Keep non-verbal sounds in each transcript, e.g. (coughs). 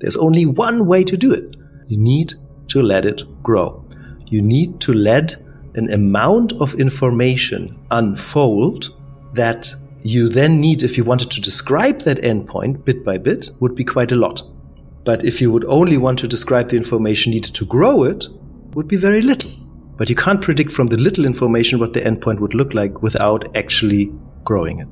There's only one way to do it. You need to let it grow. You need to let an amount of information unfold that you then need, if you wanted to describe that endpoint bit by bit, would be quite a lot. But if you would only want to describe the information needed to grow it, would be very little. But you can't predict from the little information what the endpoint would look like without actually growing it.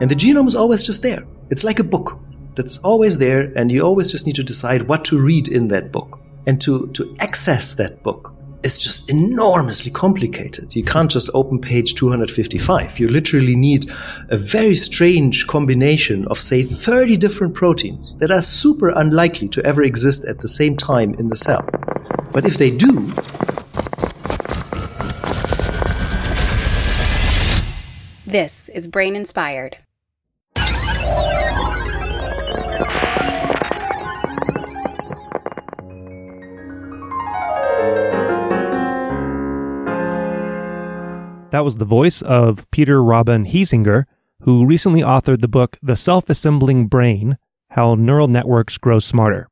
And the genome is always just there. It's like a book that's always there, and you always just need to decide what to read in that book. And to, to access that book is just enormously complicated. You can't just open page 255. You literally need a very strange combination of, say, 30 different proteins that are super unlikely to ever exist at the same time in the cell. But if they do, This is Brain Inspired. That was the voice of Peter Robin Hiesinger, who recently authored the book The Self Assembling Brain How Neural Networks Grow Smarter.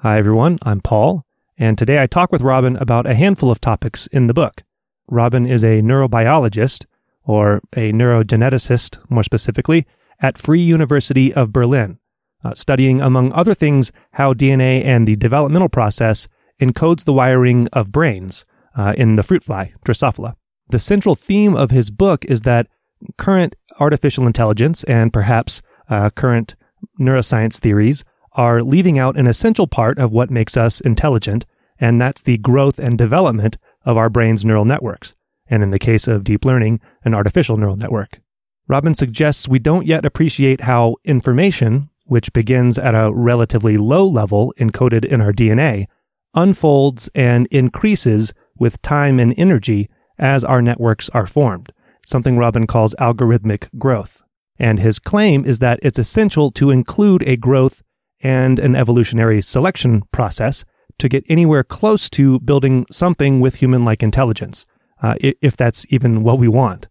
Hi, everyone. I'm Paul, and today I talk with Robin about a handful of topics in the book. Robin is a neurobiologist, or a neurogeneticist, more specifically, at Free University of Berlin, uh, studying, among other things, how DNA and the developmental process encodes the wiring of brains uh, in the fruit fly, Drosophila. The central theme of his book is that current artificial intelligence and perhaps uh, current neuroscience theories are leaving out an essential part of what makes us intelligent, and that's the growth and development of our brain's neural networks, and in the case of deep learning, an artificial neural network. Robin suggests we don't yet appreciate how information, which begins at a relatively low level encoded in our DNA, unfolds and increases with time and energy as our networks are formed, something Robin calls algorithmic growth. And his claim is that it's essential to include a growth and an evolutionary selection process to get anywhere close to building something with human like intelligence, uh, if that's even what we want.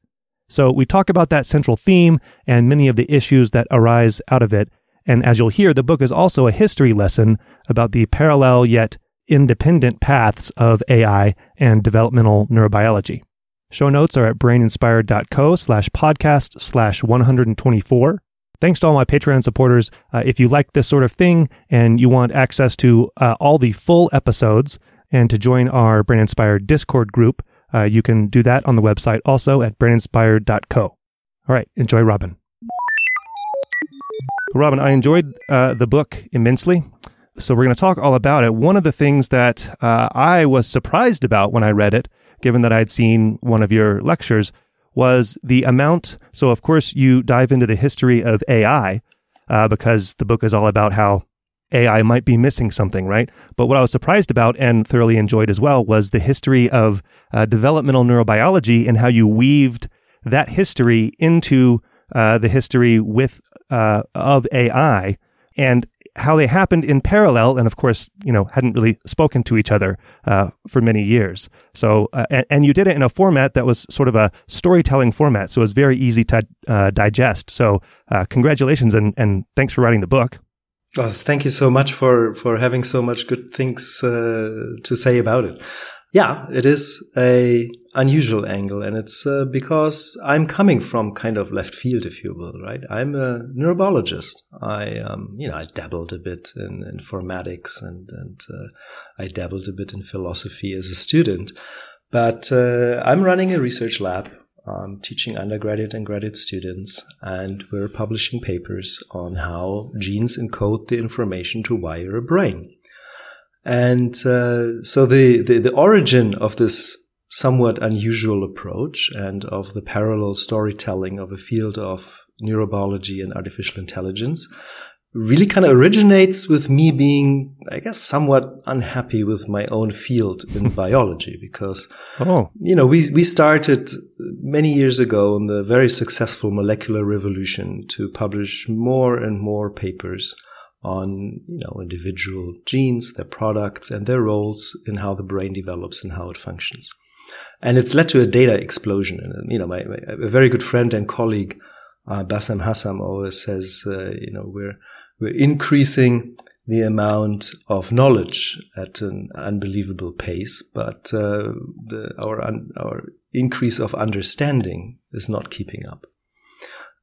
So we talk about that central theme and many of the issues that arise out of it. And as you'll hear, the book is also a history lesson about the parallel yet independent paths of AI and developmental neurobiology. Show notes are at braininspired.co slash podcast slash 124. Thanks to all my Patreon supporters. Uh, if you like this sort of thing and you want access to uh, all the full episodes and to join our Brain Inspired Discord group, uh, you can do that on the website also at braininspired.co. All right, enjoy Robin. Robin, I enjoyed uh, the book immensely. So we're going to talk all about it. One of the things that uh, I was surprised about when I read it, given that I'd seen one of your lectures, was the amount. So, of course, you dive into the history of AI uh, because the book is all about how AI might be missing something, right? But what I was surprised about and thoroughly enjoyed as well was the history of uh, developmental neurobiology and how you weaved that history into uh, the history with uh, of AI and how they happened in parallel, and of course, you know, hadn't really spoken to each other uh, for many years. So, uh, and, and, you did it in a format that was sort of a storytelling format, so it was very easy to uh, digest. So, uh, congratulations and and thanks for writing the book. Oh, thank you so much for for having so much good things uh, to say about it. Yeah, it is a unusual angle, and it's uh, because I'm coming from kind of left field, if you will, right? I'm a neurobiologist. I, um, you know, I dabbled a bit in informatics, and and uh, I dabbled a bit in philosophy as a student, but uh, I'm running a research lab. I'm teaching undergraduate and graduate students, and we're publishing papers on how genes encode the information to wire a brain. And uh, so the, the, the origin of this somewhat unusual approach and of the parallel storytelling of a field of neurobiology and artificial intelligence really kind of originates with me being, I guess, somewhat unhappy with my own field in (laughs) biology because, oh. you know, we, we started many years ago in the very successful molecular revolution to publish more and more papers on you know individual genes, their products, and their roles in how the brain develops and how it functions. And it's led to a data explosion. And you know, my, my a very good friend and colleague, uh, Bassem Hassan, always says, uh, you know, we're we're increasing the amount of knowledge at an unbelievable pace, but uh, the, our our increase of understanding is not keeping up.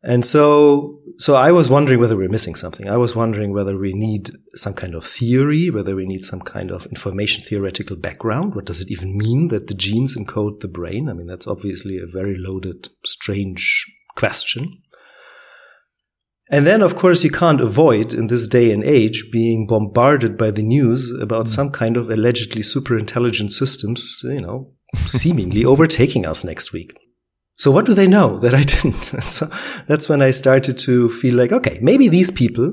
And so, so I was wondering whether we're missing something. I was wondering whether we need some kind of theory, whether we need some kind of information theoretical background. What does it even mean that the genes encode the brain? I mean, that's obviously a very loaded, strange question. And then, of course, you can't avoid in this day and age being bombarded by the news about mm. some kind of allegedly super intelligent systems, you know, seemingly (laughs) overtaking us next week. So what do they know that I (laughs) didn't? so that's when I started to feel like, okay, maybe these people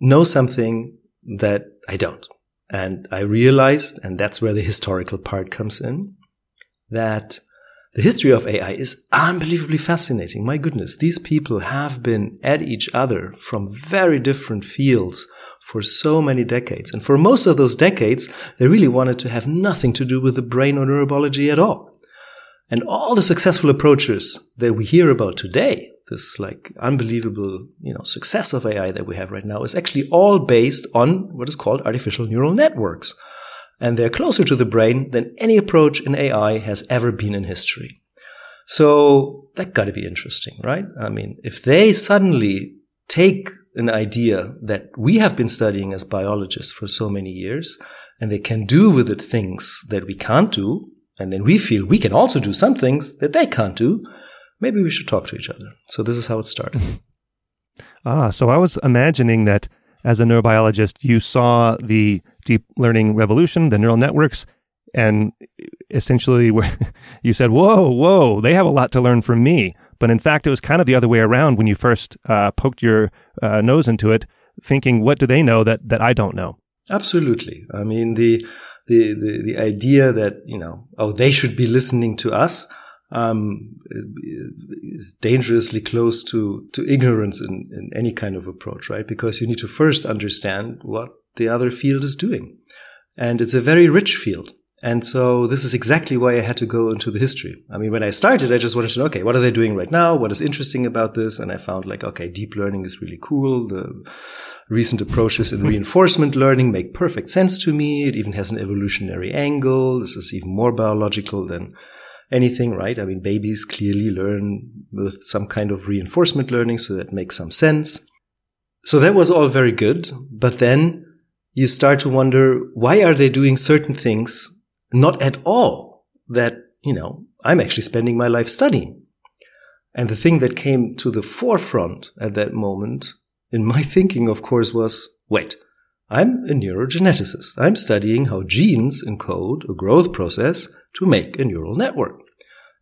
know something that I don't. And I realized, and that's where the historical part comes in, that the history of AI is unbelievably fascinating. My goodness, these people have been at each other from very different fields for so many decades. And for most of those decades, they really wanted to have nothing to do with the brain or neurobiology at all. And all the successful approaches that we hear about today, this like unbelievable, you know, success of AI that we have right now is actually all based on what is called artificial neural networks and they're closer to the brain than any approach in AI has ever been in history. So that got to be interesting, right? I mean, if they suddenly take an idea that we have been studying as biologists for so many years and they can do with it things that we can't do, and then we feel we can also do some things that they can't do, maybe we should talk to each other. So this is how it started. (laughs) ah, so I was imagining that as a neurobiologist, you saw the deep learning revolution, the neural networks, and essentially (laughs) you said, whoa, whoa, they have a lot to learn from me. But in fact, it was kind of the other way around when you first uh, poked your uh, nose into it, thinking, what do they know that, that I don't know? Absolutely. I mean, the, the, the, the idea that, you know, oh, they should be listening to us um, is dangerously close to, to ignorance in, in any kind of approach, right? Because you need to first understand what the other field is doing. And it's a very rich field. And so this is exactly why I had to go into the history. I mean, when I started, I just wanted to know, okay, what are they doing right now? What is interesting about this? And I found like, okay, deep learning is really cool. The recent approaches in (laughs) reinforcement learning make perfect sense to me. It even has an evolutionary angle. This is even more biological than anything, right? I mean, babies clearly learn with some kind of reinforcement learning. So that makes some sense. So that was all very good. But then you start to wonder, why are they doing certain things not at all that, you know, I'm actually spending my life studying. And the thing that came to the forefront at that moment in my (laughs) thinking, of course, was, wait, I'm a neurogeneticist. I'm studying how genes encode a growth process to make a neural network.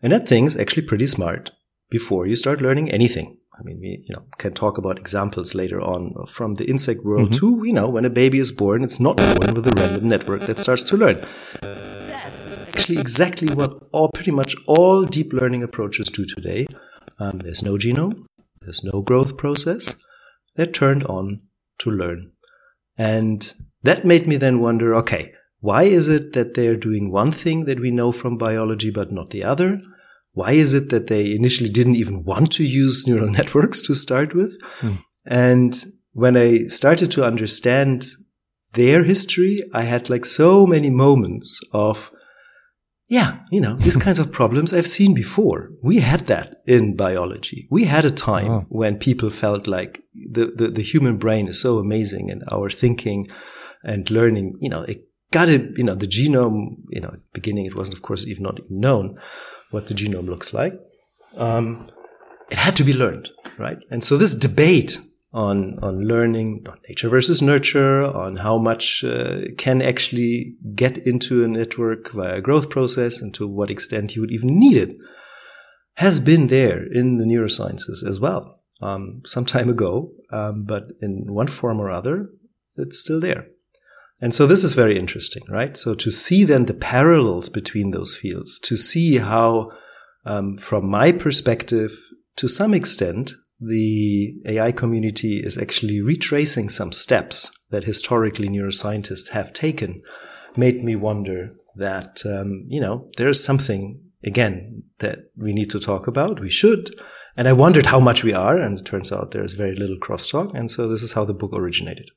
And that thing's actually pretty smart before you start learning anything. I mean, we, you know, can talk about examples later on from the insect world mm-hmm. too. You know, when a baby is born, it's not born with a random network that starts to learn actually exactly what all pretty much all deep learning approaches do today. Um, there's no genome, there's no growth process. They're turned on to learn. And that made me then wonder, okay, why is it that they're doing one thing that we know from biology, but not the other? Why is it that they initially didn't even want to use neural (laughs) networks to start with? Hmm. And when I started to understand their history, I had like so many moments of yeah, you know, these (laughs) kinds of problems I've seen before. We had that in biology. We had a time oh. when people felt like the, the, the, human brain is so amazing and our thinking and learning, you know, it got to, you know, the genome, you know, beginning it wasn't, of course, even not even known what the genome looks like. Um, it had to be learned, right? And so this debate on on learning on nature versus nurture on how much uh, can actually get into a network via a growth process and to what extent you would even need it has been there in the neurosciences as well um, some time ago um, but in one form or other it's still there. And so this is very interesting right? So to see then the parallels between those fields to see how um, from my perspective to some extent the AI community is actually retracing some steps that historically neuroscientists have taken made me wonder that, um, you know, there's something again that we need to talk about. We should. And I wondered how much we are, and it turns out there's very little crosstalk. And so this is how the book originated.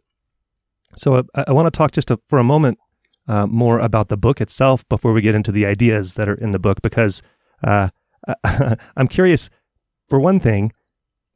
So uh, I, I want to talk just a, for a moment uh, more about the book itself before we get into the ideas that are in the book, because uh, (laughs) I'm curious. For one thing,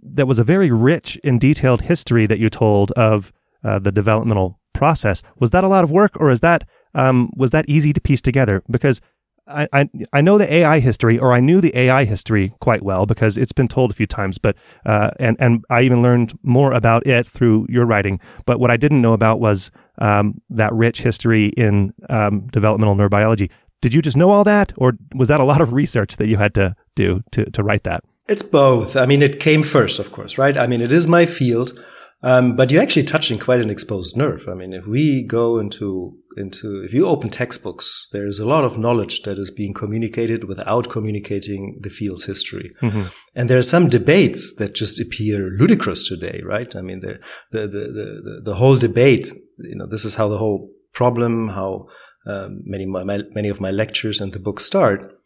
that was a very rich and detailed history that you told of uh, the developmental process. Was that a lot of work, or is that um, was that easy to piece together? Because I, I, I know the AI history, or I knew the AI history quite well because it's been told a few times. But uh, and and I even learned more about it through your writing. But what I didn't know about was um, that rich history in um, developmental neurobiology. Did you just know all that, or was that a lot of research that you had to do to to write that? It's both. I mean, it came first, of course, right? I mean, it is my field. Um, but you're actually touching quite an exposed nerve. I mean, if we go into into if you open textbooks, there's a lot of knowledge that is being communicated without communicating the field's history. Mm-hmm. And there are some debates that just appear ludicrous today, right? I mean, the the the the, the whole debate. You know, this is how the whole problem, how um, many my, many of my lectures and the book start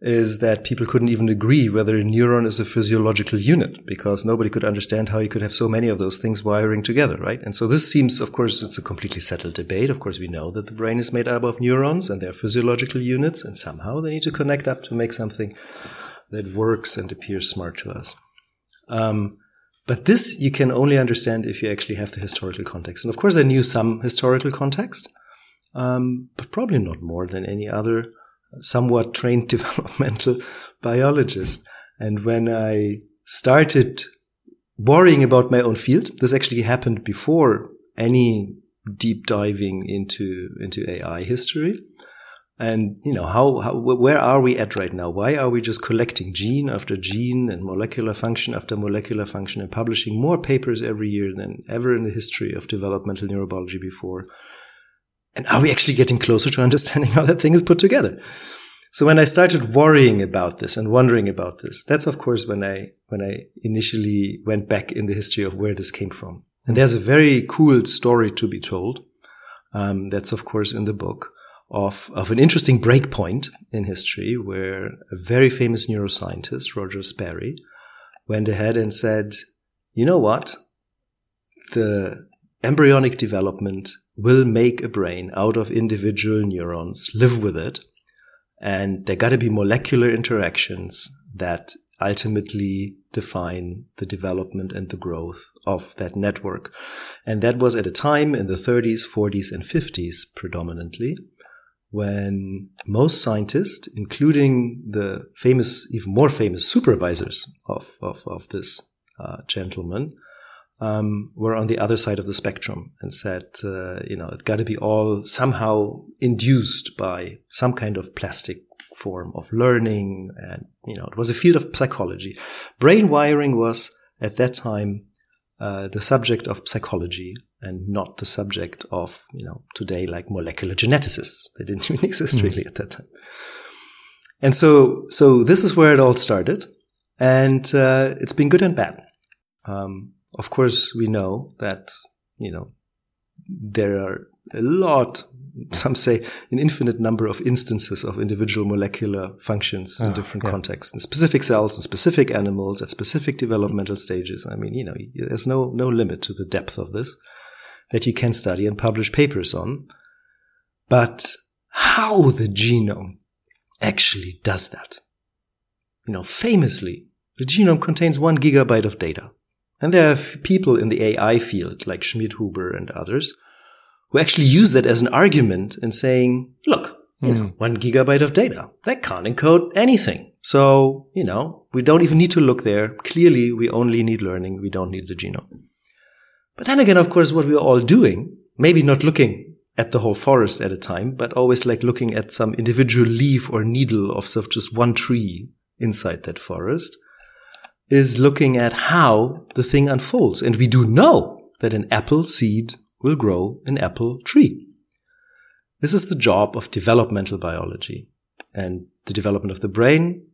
is that people couldn't even agree whether a neuron is a physiological unit because nobody could understand how you could have so many of those things wiring together, right? And so this seems, of course, it's a completely settled debate. Of course, we know that the brain is made up of neurons and they're physiological units and somehow they need to connect up to make something that works and appears smart to us. Um, but this you can only understand if you actually have the historical context. And of course, I knew some historical context, um, but probably not more than any other somewhat trained (laughs) developmental biologist. And when I started worrying about my own field, this actually happened before any deep diving into, into AI history. And, you know, how, how, where are we at right now? Why are we just collecting gene after gene and molecular function after molecular function and publishing more papers every year than ever in the history of developmental neurobiology before? And are we actually getting closer to (laughs) understanding how that thing is put together? So when I started worrying about this and wondering about this, that's of course when I, when I initially went back in the history of where this came from. And there's a very cool story to be told. Um, that's of course in the book of, of an interesting breakpoint in history where a very famous neuroscientist, Roger Sperry, went ahead and said, you know what? The embryonic development will make a brain out of individual neurons, live with it. And there got to be molecular interactions that ultimately define the development and the growth of that network. And that was at a time in the 30s, 40s, and 50s predominantly when most scientists, including the famous, even more famous supervisors of, of, of this uh, gentleman, um, were on the other side of the spectrum and said, uh, you know, it got to be all somehow induced by some kind of plastic form of learning. And, you know, it was a field of psychology. Brain wiring was at that time uh, the subject of psychology and not the subject of, you know, today like molecular geneticists. They didn't (laughs) even exist really at that time. And so, so this is where it all started. And uh, it's been good and bad. Um, of course, we know that, you know, there are a lot, some say an infinite number of instances of individual molecular functions in oh, different yeah. contexts, in specific cells, in specific animals, at specific developmental stages. I mean, you know, there's no, no limit to the depth of this that you can study and publish papers on. But how the genome actually does that? You know, famously, the genome contains one gigabyte of data. And there are people in the AI field, like Schmidhuber and others, who actually use that as an argument in saying, look, you know, hmm. one gigabyte of data, that can't encode anything. So, you know, we don't even need to look there. Clearly, we only need learning. We don't need the genome. But then again, of course, what we're all doing, maybe not looking at the whole forest at a time, but always like looking at some individual leaf or needle of just one tree inside that forest is looking at how the thing unfolds. And we do know that an apple seed will grow an apple tree. This is the job of developmental biology. And the development of the brain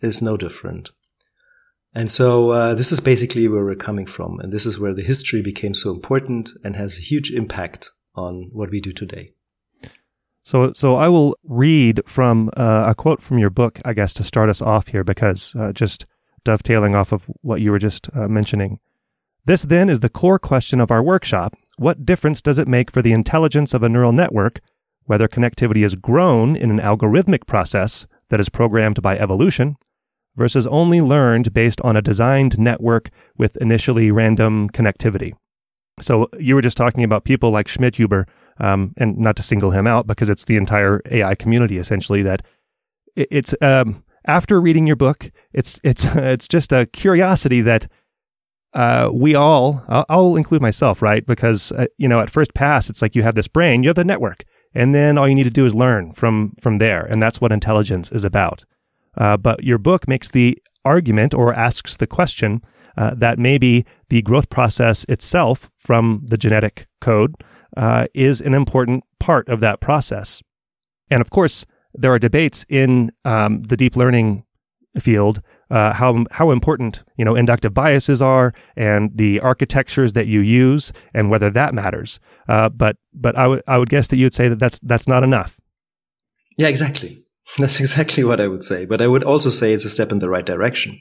is no different. And so uh, this is basically where we're coming from. And this is where the history became so important and has a huge impact on what we do today. So, so I will read from uh, a quote from your book, I guess, to start us off here, because uh, just dovetailing off of what you were just uh, mentioning. This then is the core question of our workshop. What difference does it make for the intelligence of a neural network whether connectivity is grown in an algorithmic process that is programmed by evolution versus only learned based on a designed network with initially random connectivity? So you were just talking about people like Schmidhuber, um, and not to single him out because it's the entire AI community essentially that it's um, after reading your book, it's it's (laughs) it's just a curiosity that uh, we all, I'll, I'll, include myself, right? Because uh, you know, at first pass, it's like you have this brain, you have the network, and then all you need to do is learn from from there, and that's what intelligence is about. Uh, but your book makes the argument or asks the question uh, that maybe the growth process itself from the genetic code uh, is an important part of that process. And of course, there are debates in um, the deep learning field uh, how how important you know inductive biases are and the architectures that you use and whether that matters. Uh, but but I would I would guess that you'd say that that's that's not enough. Yeah, exactly. (laughs) That's exactly what I would say. But I would also say it's a step in the right direction.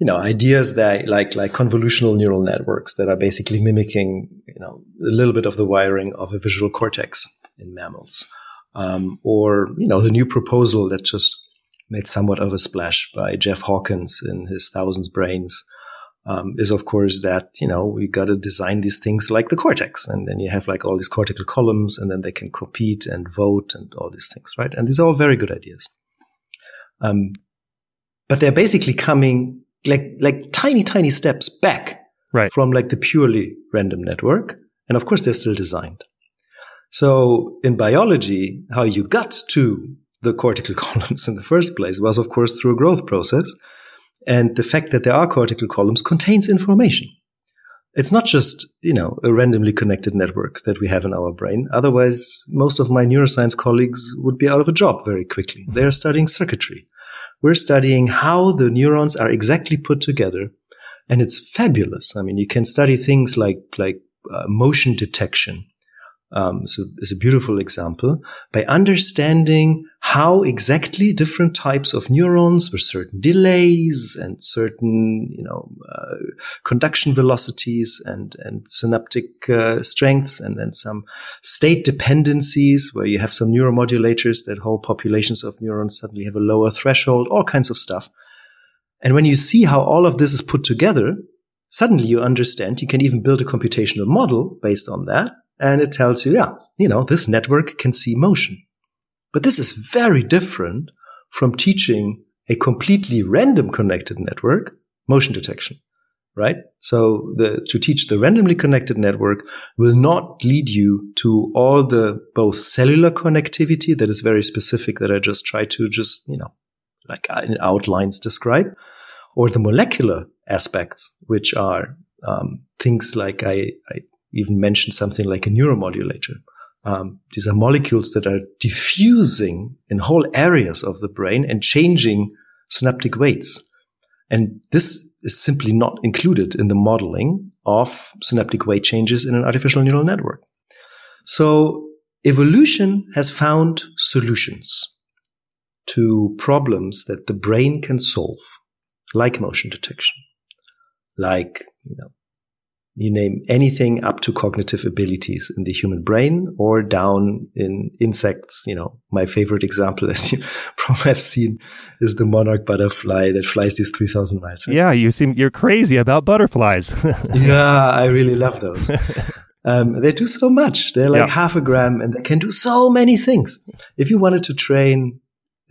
You know, ideas that like like convolutional neural networks that are basically mimicking you know a little bit of the wiring of a visual cortex in mammals, um, or you know the new proposal that just made somewhat of a splash by Jeff Hawkins in his Thousands Brains, um, is of course that, you know, we got to design these things like the cortex. And then you have like all these cortical columns and then they can compete and vote and all these things, right? And these are all very good ideas. Um, but they're basically coming like, like tiny, tiny steps back right. from like the purely random network. And of course, they're still designed. So in biology, how you got to the cortical (laughs) columns in the first place was, of course, through a growth process. And the fact that there are cortical columns contains information. It's not just, you know, a randomly connected network that we have in our brain. Otherwise, most of my neuroscience colleagues would be out of a job very quickly. They're studying circuitry. We're studying how the neurons are exactly put together. And it's fabulous. I mean, you can study things like, like uh, motion detection um, so is a beautiful example by understanding how exactly different types of neurons with certain delays and certain, you know, uh, conduction velocities and, and synaptic uh, strengths and then some state dependencies where you have some neuromodulators that whole populations of neurons suddenly have a lower threshold, all kinds of stuff. And when you see how all of this is put together, suddenly you understand you can even build a computational model based on that and it tells you, yeah, you know, this network can see motion. But this is very different from teaching a completely random connected network motion detection, right? So the, to teach the randomly connected network will not lead you to all the both cellular connectivity that is very specific that I just try to just, you know, like in outlines describe, or the molecular aspects, which are um, things like I, I even mentioned something like a neuromodulator. Um, these are molecules that are diffusing in whole areas of the brain and changing synaptic weights. And this is simply not included in the modeling of synaptic weight changes in an artificial neural network. So evolution has found solutions to problems that the brain can solve, like motion detection, like, you know, you name anything up to cognitive abilities in the human brain or down in insects. You know, my favorite example, (laughs) as you probably have seen, is the monarch butterfly that flies these 3000 miles. Right? Yeah. You seem, you're crazy about butterflies. (laughs) yeah. I really love those. (laughs) Um, they do so much. They're like yeah. half a gram and they can do so many things. If you wanted to train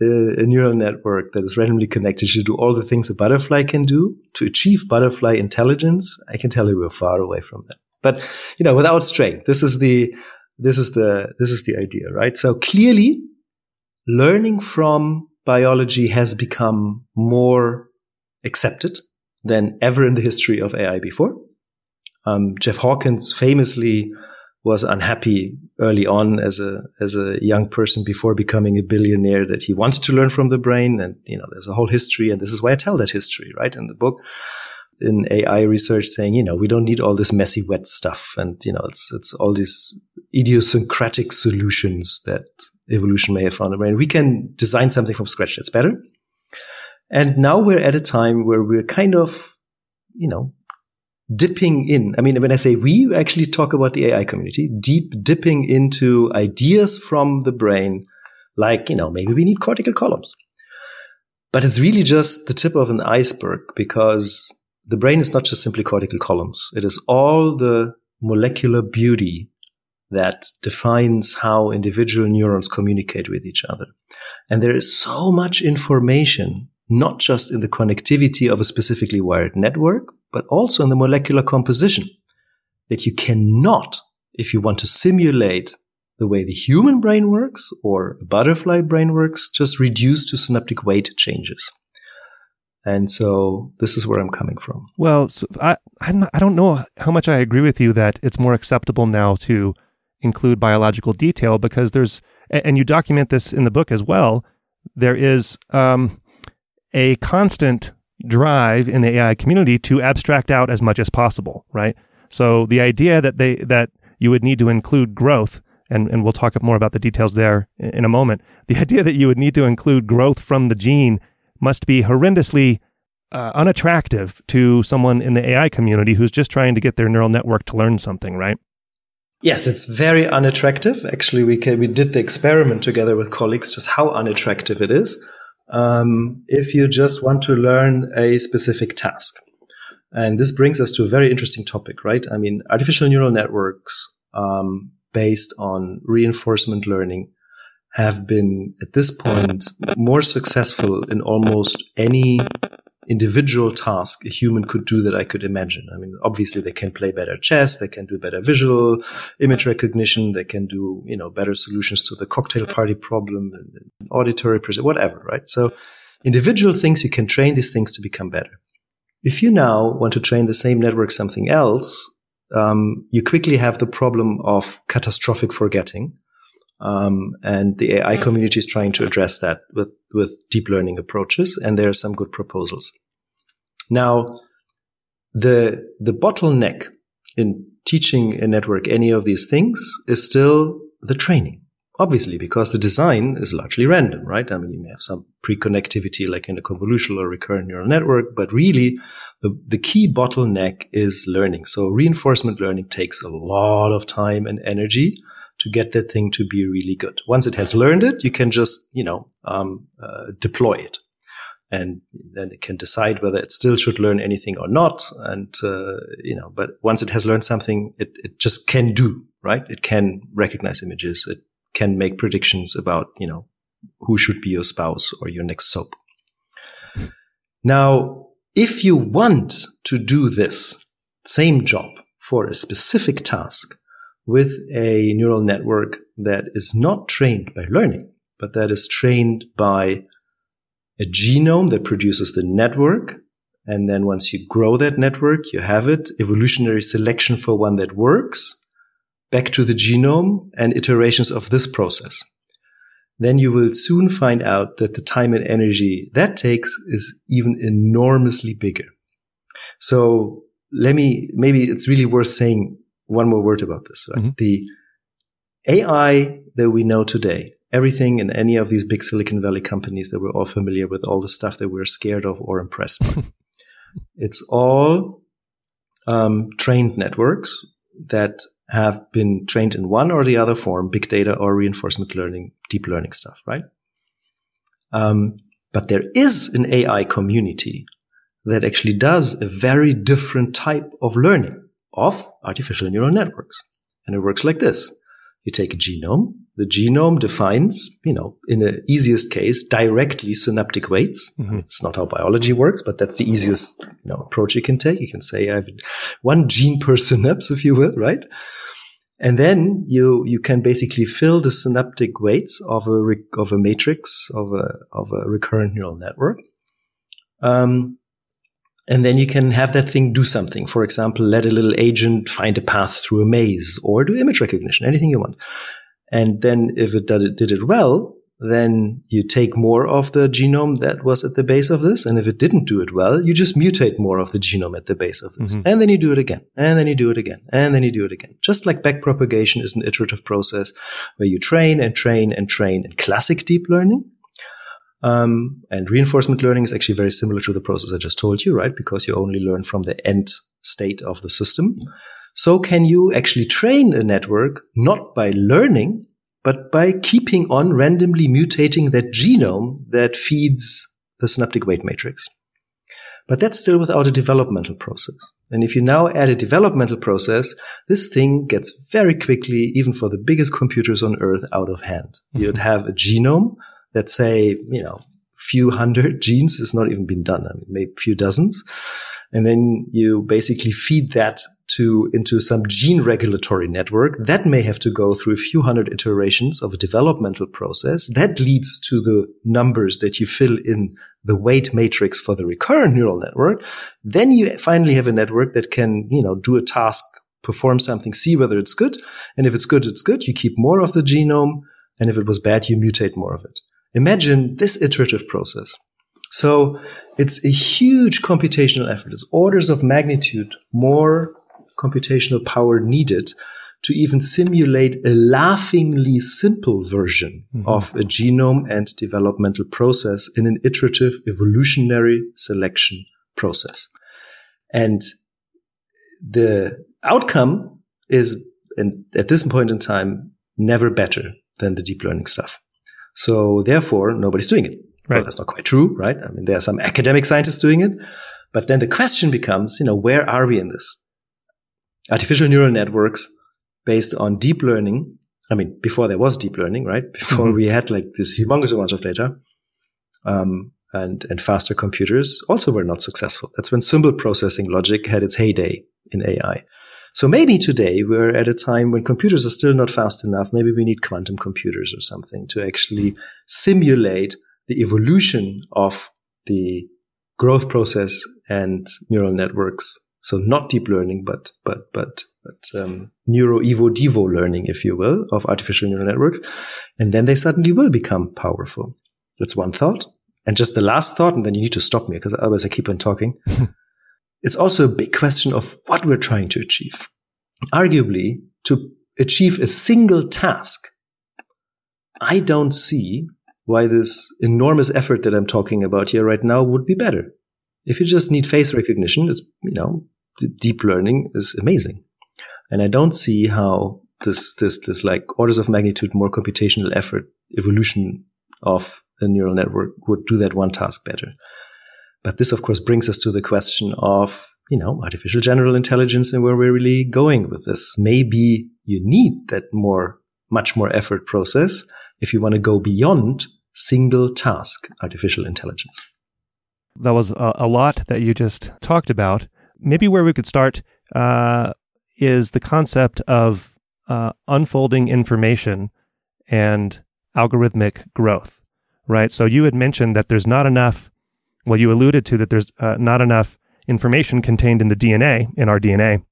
a neural network that is randomly connected to do all the things a butterfly can do to achieve butterfly intelligence, I can tell you we're far away from that. But you know, without strain, this is the this is the this is the idea, right? So clearly, learning from biology has become more accepted than ever in the history of AI before. Um, Jeff Hawkins famously was unhappy early on as a as a young person before becoming a billionaire that he wanted to learn from the brain. And you know there's a whole history and this is why I tell that history right in the book. In AI research saying you know we don't need all this messy wet stuff. And you know it's it's all these idiosyncratic solutions that evolution may have found in the brain. We can design something from scratch. That's better. And now we're at a time where we're kind of, you know, dipping in. I mean, when I say we, actually talk about the AI community, deep dipping into ideas from the brain, like, you know, maybe we need cortical columns. But it's really just the tip of an iceberg because the brain is not just simply cortical columns. It is all the molecular beauty that defines how individual neurons communicate with each other. And there is so much information, not just in the connectivity of a specifically wired network, but also in the molecular composition that you cannot, if you want to simulate the way the human brain works or a butterfly brain works, just reduce to synaptic weight changes. And so this is where I'm coming from. Well, so I I don't know how much I agree with you that it's more acceptable now to include biological detail because there's and you document this in the book as well. There is um, a constant drive in the AI community to abstract out as much as possible, right? So the idea that they that you would need to include growth, and, and we'll talk more about the details there in a moment. The (laughs) idea that you would need to include growth from the gene must be horrendously uh, unattractive to someone in the AI community who's just trying to get their neural network to learn something, right? Yes, it's very unattractive. Actually, we can, we did the experiment together with colleagues just how unattractive it is um, if you just want to learn a specific task. And this brings us to a very interesting topic, right? I mean, artificial neural networks um, based on reinforcement learning have been at this point more successful in almost any individual task a human could do that I could imagine. I mean, obviously they can play better chess, they can do better visual image recognition, they can do, you know, better solutions to the cocktail party problem, auditory, whatever, right? So individual things, you can train these things to become better. If you now want to train the same network something else, um, you quickly have the problem of catastrophic forgetting. Um, and the AI community is trying to address that with, with deep learning approaches, and there are some good proposals. Now, the the bottleneck in teaching a network any of these things is still the training. Obviously, because the design is largely random, right? I mean, you may have some pre-connectivity like in a convolutional or recurrent neural network, but really the, the key bottleneck is learning. So reinforcement learning takes a lot of time and energy to get that thing to be really good. Once it has learned it, you can just, you know, um, uh, deploy it. And then it can decide whether it still should learn anything or not. And, uh, you know, but once it has learned something, it, it just can do, right? It can recognize images. It can make predictions about, you know, who should be your spouse or your next soap. Now, if you want to do this same job for a specific task, with a neural network that is not trained by learning, but that is trained by a genome that produces the network. And then once you grow that network, you have it, evolutionary selection for one that works, back to the genome and iterations of this process. Then you will soon find out that the time and energy that takes is even enormously bigger. So let me, maybe it's really worth saying one more word about this. Right? Mm-hmm. The AI that we know today, everything in any of these big Silicon Valley companies that we're all familiar with, all the stuff that we're scared of or impressed by, (laughs) it's all um, trained networks that have been trained in one or the other form, big data or reinforcement learning, deep learning stuff, right? Um, but there is an AI community that actually does a very different type of learning of artificial neural networks. And it works like this. You take a genome. The genome defines, you know, in the easiest case, directly synaptic weights. Mm-hmm. It's not how biology works, but that's the easiest, you know, approach you can take. You can say I have one gene per (laughs) synapse, if you will, right? And then you, you can basically fill the synaptic weights of a, of a matrix of a, of a recurrent neural network. Um, and then you can have that thing do something. For example, let a little agent find a path through a maze or do image recognition, anything you want. And then if it did it, did it well, then you take more of the genome that was at the base of this. And if it didn't do it well, you just mutate more of the genome at the base of this. Mm-hmm. And then you do it again. And then you do it again. And then you do it again. Just like backpropagation is an iterative process where you train and train and train in classic deep learning. Um, and reinforcement learning is actually very similar to the process I just told you, right? Because you only learn from the end state of the system. So can you actually train a network not by learning, but by keeping on randomly mutating that genome that feeds the synaptic weight matrix? But that's still without a developmental process. And if you now add a developmental process, this thing gets very quickly, even for the biggest computers on earth, out of hand. You'd (laughs) have a genome let's say, you know, few hundred (laughs) genes has not even been done. I mean, maybe few dozens. And then you basically feed that to into some gene regulatory network that may have to go through a few hundred iterations of a developmental process that leads to the numbers that you fill in the weight matrix for the recurrent neural network. Then you finally have a network that can you know do a task perform something see whether it's good. And if it's good it's good. You keep more of the genome. And if it was bad you mutate more of it Imagine this iterative process. So it's a huge computational effort. It's orders of magnitude more computational power needed to even simulate a laughingly simple version mm-hmm. of a genome and developmental process in an iterative evolutionary selection process. And the outcome is, and at this point in time, never better than the deep learning stuff. So therefore, nobody's doing it. Right. Well, that's not quite true, right? I mean, there are some academic scientists doing it, but then the question becomes, you know, where are we in this? Artificial neural networks based on deep learning. I mean, before there was deep learning, right? (laughs) Before mm-hmm. we had like this humongous amount of data, um, and, and faster computers also were not successful. That's when symbol processing logic had its heyday in AI. So maybe today we're at a time when computers are still not fast enough. Maybe we need quantum computers or something to actually simulate the evolution of the growth process and neural networks. So not deep learning, but but but but um, neuro evo devo learning, if you will, of artificial neural networks, and then they suddenly will become powerful. That's one thought. And just the last thought, and then you need to stop me because otherwise I keep on talking. (laughs) It's also a big question of what we're trying to achieve. Arguably, to achieve a single task, I don't see why this enormous effort that I'm talking about here right now would be better. If you just need face recognition, it's, you know, deep learning is amazing. And I don't see how this, this, this like orders of magnitude more computational effort evolution of a neural network would do that one task better. But this, of course, brings us to the question of, you know, artificial general intelligence and where we're really going with this. Maybe you need that more, much more effort process if you want to go beyond single task artificial intelligence. That was a, a lot that you just talked about. Maybe where we could start uh, is the concept of uh, unfolding information and algorithmic growth, right? So you had mentioned that there's not enough well, you alluded to that there's uh, not enough information contained in the DNA, in our DNA,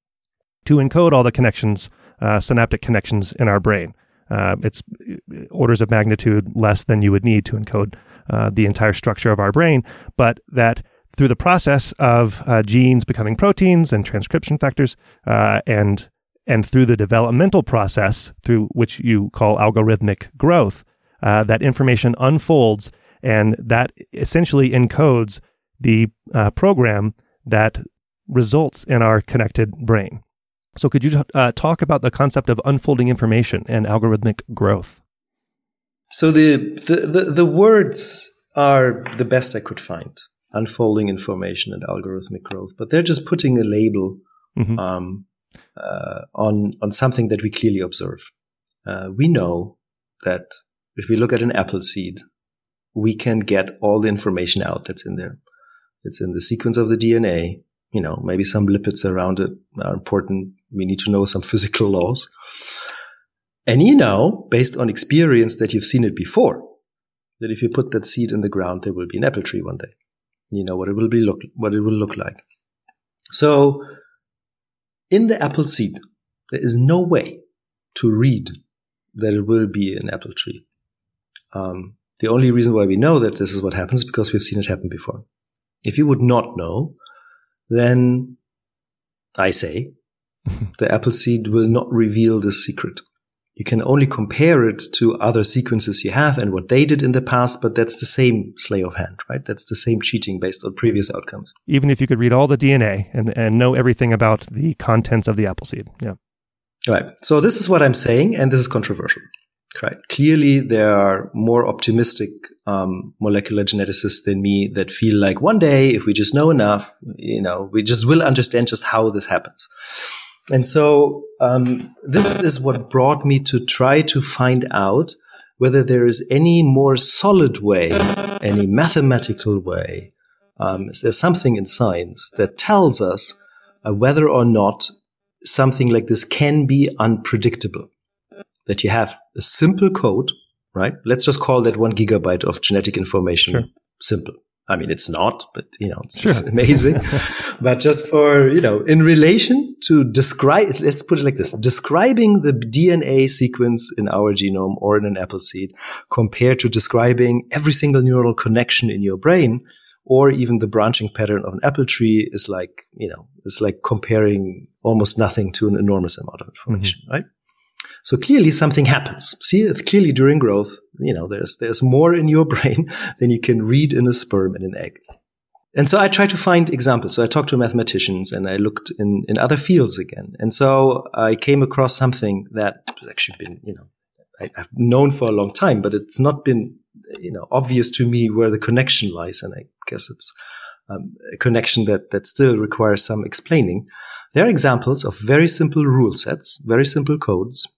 to encode all the connections, uh, synaptic connections in our brain. Uh, it's uh, orders of magnitude less than you would need to encode uh, the entire structure of our brain, but that through the process of uh, genes becoming proteins and transcription factors, and and through the developmental process through which you call algorithmic growth, that information unfolds and that essentially encodes the uh, program that results in our connected brain. So, could you uh, talk about the concept of unfolding information and algorithmic growth? So, the, the, the, the words are the best I could find unfolding information and algorithmic growth, but they're just putting a label mm-hmm. um, uh, on, on something that we clearly observe. Uh, we know that if we look at an apple seed, we can get all the information out that's in there. It's in the sequence of the DNA. You know, maybe some lipids around it are important. We need to know some (laughs) physical laws. And you know, based on experience that you've seen it before, that if you put that seed in the ground, there will be an apple tree one day. You know what it will be look, what it will look like. So in the apple seed, there is no way to read that it will be an apple tree. Um, the only reason why we know that this is what happens is because we've seen it happen before. If you would not know, then I say (laughs) the apple seed will not reveal the secret. You can only compare it to other sequences you have and what they did in the past, but that's the same slay of hand, right? That's the same cheating based on previous outcomes. Even if you could read all the DNA and, and know everything about the contents of the apple seed. Yeah. Right. So this is what I'm saying, and this is controversial. Right. Clearly, there are more optimistic um, molecular geneticists than me that feel like one day, if we just know enough, you know, we just will understand just how this happens. And so um, this is what brought me to try to find out whether there is any more solid way, any mathematical way. Um, is there something in science that tells us uh, whether or not something like this can be unpredictable? That you have a simple code, right? Let's just call that one gigabyte of genetic information sure. simple. I mean, it's not, but you know, it's, sure. it's (laughs) amazing. but just for, you know, in relation to describe, let's put it like this, describing the DNA sequence in our genome or in an apple seed compared to describing every single neural connection in your brain or even the branching pattern of an apple tree is like, you know, it's like comparing almost nothing to an enormous amount of information, mm-hmm. right? So clearly something happens. See, it's clearly during growth, you know, there's, there's more in your (laughs) brain than you can read in a sperm and an egg. And so I try to find examples. So I talked to mathematicians and I looked in, in other fields again. And so I came across something that has actually been, you know, I, have known for a long time, but it's not been, you know, obvious to me where the connection lies. And I guess it's um, a connection that, that still requires some explaining. There are examples of very simple rule sets, very simple codes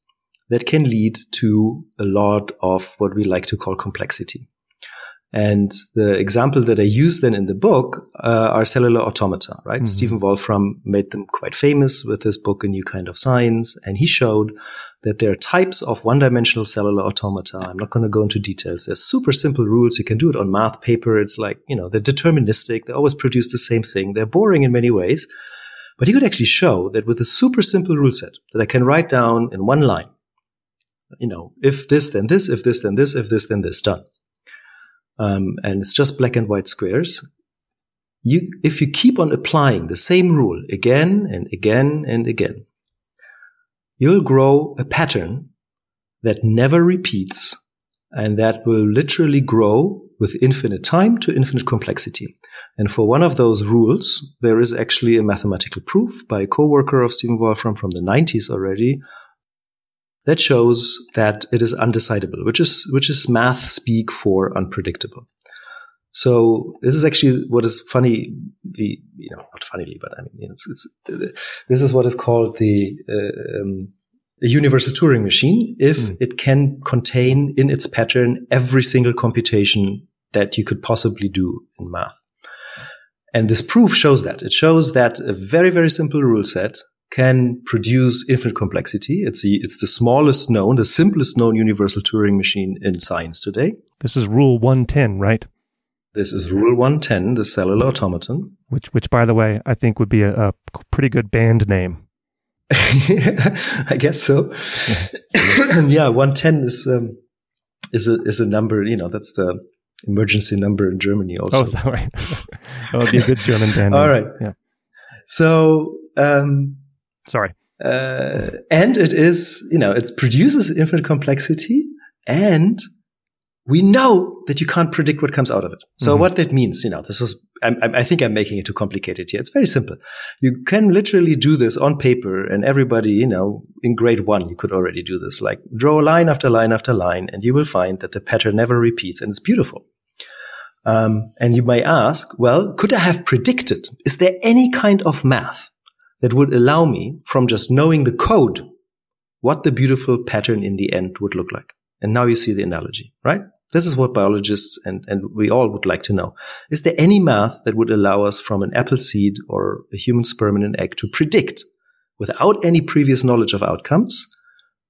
that can lead to a lot of what we like to call complexity. And the example that I use then in the book uh, are cellular automata, right? Mm-hmm. Stephen Wolfram made them quite famous with his book, A New Kind of Science. And he showed that there are types of one-dimensional cellular automata. I'm not going to go into details. There's super simple rules. You can do it on math paper. It's like, you know, they're deterministic. They always produce the same thing. They're boring in many ways. But he could actually show that with a super simple rule set that I can write down in one line, you know, if this, then this, if this, then this, if this, then this, done. Um, and it's just black and white squares. You, if you keep on applying the same rule again and again and again, you'll grow a pattern that never repeats and that will literally grow with infinite time to infinite complexity. And for one of those rules, there is actually a mathematical proof by a coworker of Stephen Wolfram from the 90s already that shows that it is undecidable, which is which is math speak for unpredictable. So this is actually what is funny, you know, not funnily, but I mean, it's, it's this is what is called the uh, um, a universal Turing machine if mm. it can contain in its pattern every single computation that you could possibly do in math. And this proof shows that. It shows that a very, very simple rule set can produce infinite complexity. It's the, it's the smallest known, the simplest known universal Turing machine in science today. This is rule 110, right? This is rule 110, the cellular automaton. Which, which by the way, I think would be a, a pretty good band name. (laughs) I guess so. (laughs) Yeah, yeah 110 is, um, is a, is a number, you know, that's the emergency number in Germany also. Oh, that (laughs) that would be a good German band. All right. Yeah. So, um, Sorry. Uh, and it is, you know, it produces infinite complexity and we know that you can't predict what comes out of it. So mm-hmm. what that means, you know, this was, I, I think I'm making it too complicated here. It's very simple. You can literally do this on paper and everybody, you know, in grade one, you could already do this, like draw line after line after line and you will find that the pattern never repeats and it's beautiful. Um, and you may ask, well, could I have predicted? Is there any kind of math that would allow me from just knowing the code what the beautiful pattern in the end would look like. And now you see the analogy, right? This is what biologists and, and we all would like to know. Is there any math that would allow us from an apple seed or a human sperm and an egg to predict without any previous knowledge of outcomes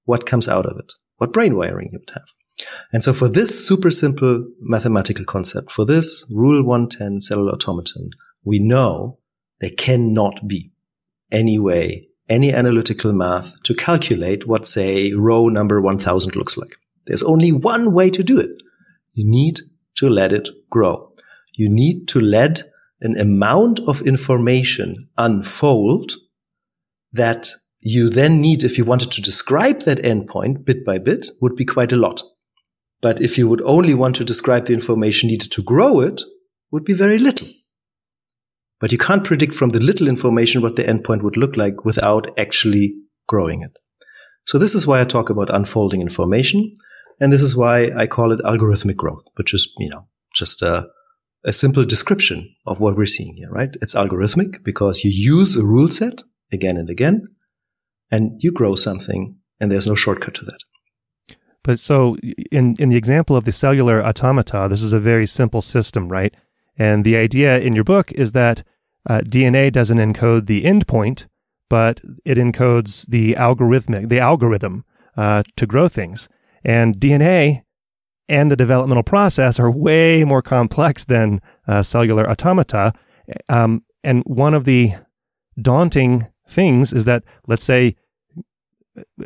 what comes out of it? What brain wiring you would have? And so for this super simple mathematical concept, for this rule 110 cellular automaton, we know there cannot be any way, any analytical math to calculate what, say, row number 1000 looks like. There's only one way to do it. You need to let it grow. You need to let an amount of information unfold that you then need, if you wanted to describe that endpoint bit by bit, would be quite a lot. But if you would only want to describe the information needed to grow it, would be very little. But you can't predict from the little information what the endpoint would look like without actually growing it. So this is why I talk about unfolding information. And this is why I call it algorithmic growth, which is, you know, just a, a simple description of what we're seeing here, right? It's algorithmic because you use a rule set again and again and you grow something and there's no shortcut to that. But so in, in the example of the cellular automata, this is a very simple system, right? And the idea in your book is that uh, DNA doesn't encode the endpoint, but it encodes the algorithmic, the algorithm uh, to grow things. And DNA and the developmental process are way more complex than uh, cellular automata. Um, and one of the daunting things is that, let's say,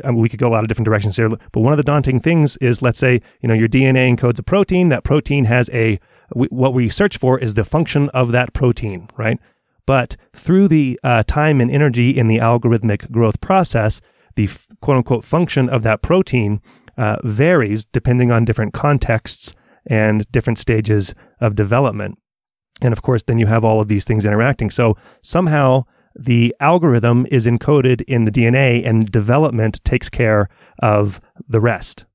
I mean, we could go a lot of different directions here, but one of the daunting things is, let's say, you know, your DNA encodes a protein. That protein has a, what we search for is the function of that protein, right? But through the uh, time and energy in the algorithmic growth process, the quote unquote function of that protein uh, varies depending on different contexts and different stages of development. And of course, then you have all of these things interacting. So somehow the algorithm is encoded in the DNA and development takes care of the rest.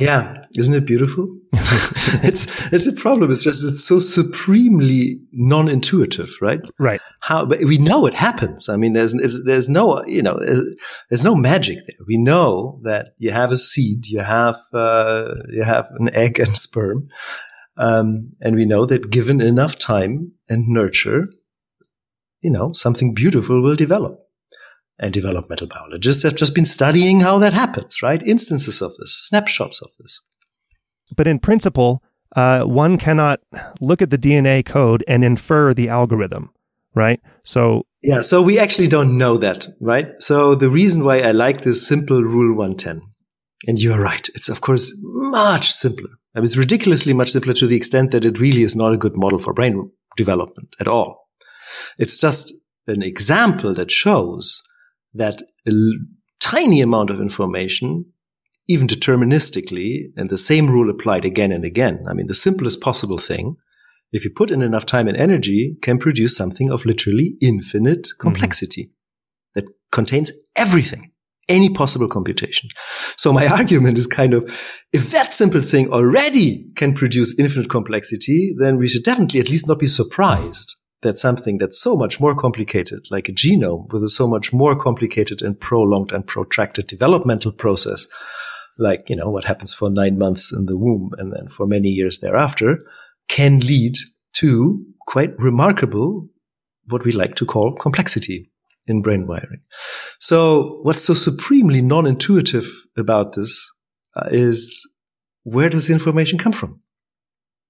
Yeah, isn't it beautiful? (laughs) it's it's a problem. It's just it's so supremely non-intuitive, right? Right. How but we know it happens. I mean, there's there's no you know there's, there's, no magic there. We know that you have a seed, you have uh, you have an egg and sperm, um, and we know that given enough time and nurture, you know, something beautiful will develop. And developmental biologists have just been studying how that happens, right? Instances of this, snapshots of this. But in principle, uh, one cannot look at the DNA code and infer the algorithm, right? So yeah, so we actually don't know that, right? So the reason why I like this simple rule 110, and you're right, it's of course much simpler. It's ridiculously much simpler to the extent that it really is not a good model for brain development at all. It's just an example that shows that a tiny amount of information, even deterministically, and the same rule applied again and again. I mean, the simplest possible thing, if you put in enough time and energy, can produce something of literally infinite mm-hmm. complexity mm-hmm. that contains everything any possible computation. So my (laughs) argument is kind of, if that simple thing already can produce infinite complexity, then we should definitely at least not be surprised that something that's so much more complicated, like a genome with a so much more complicated and prolonged and protracted developmental process, like, you know, what happens for nine months in the womb and then for many years thereafter, can lead to quite remarkable, what we like to call complexity in brain wiring. So what's so supremely non-intuitive about this uh, is where does the information come from?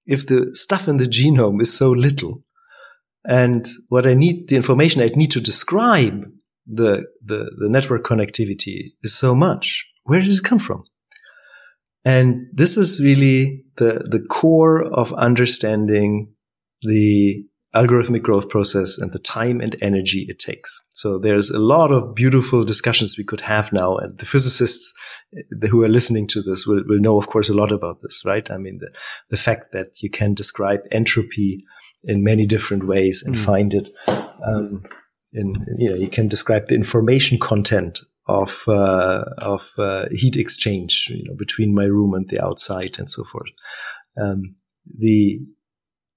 If the stuff in the genome is so little, and what I need, the information I need to describe the, the, the network connectivity is so much. Where did it come from? And this is really the, the core of understanding the algorithmic growth process and the time and energy it takes. So there's a lot of beautiful discussions we could have now. And the physicists eh, who are listening to this will, will know, of course, a lot about this, right? I mean, the, the fact that you can describe entropy in many different ways and mm. find it. Um, in, you know, you can describe the information content of uh, of uh, heat exchange, you know, between my room and the outside, and so forth. Um, the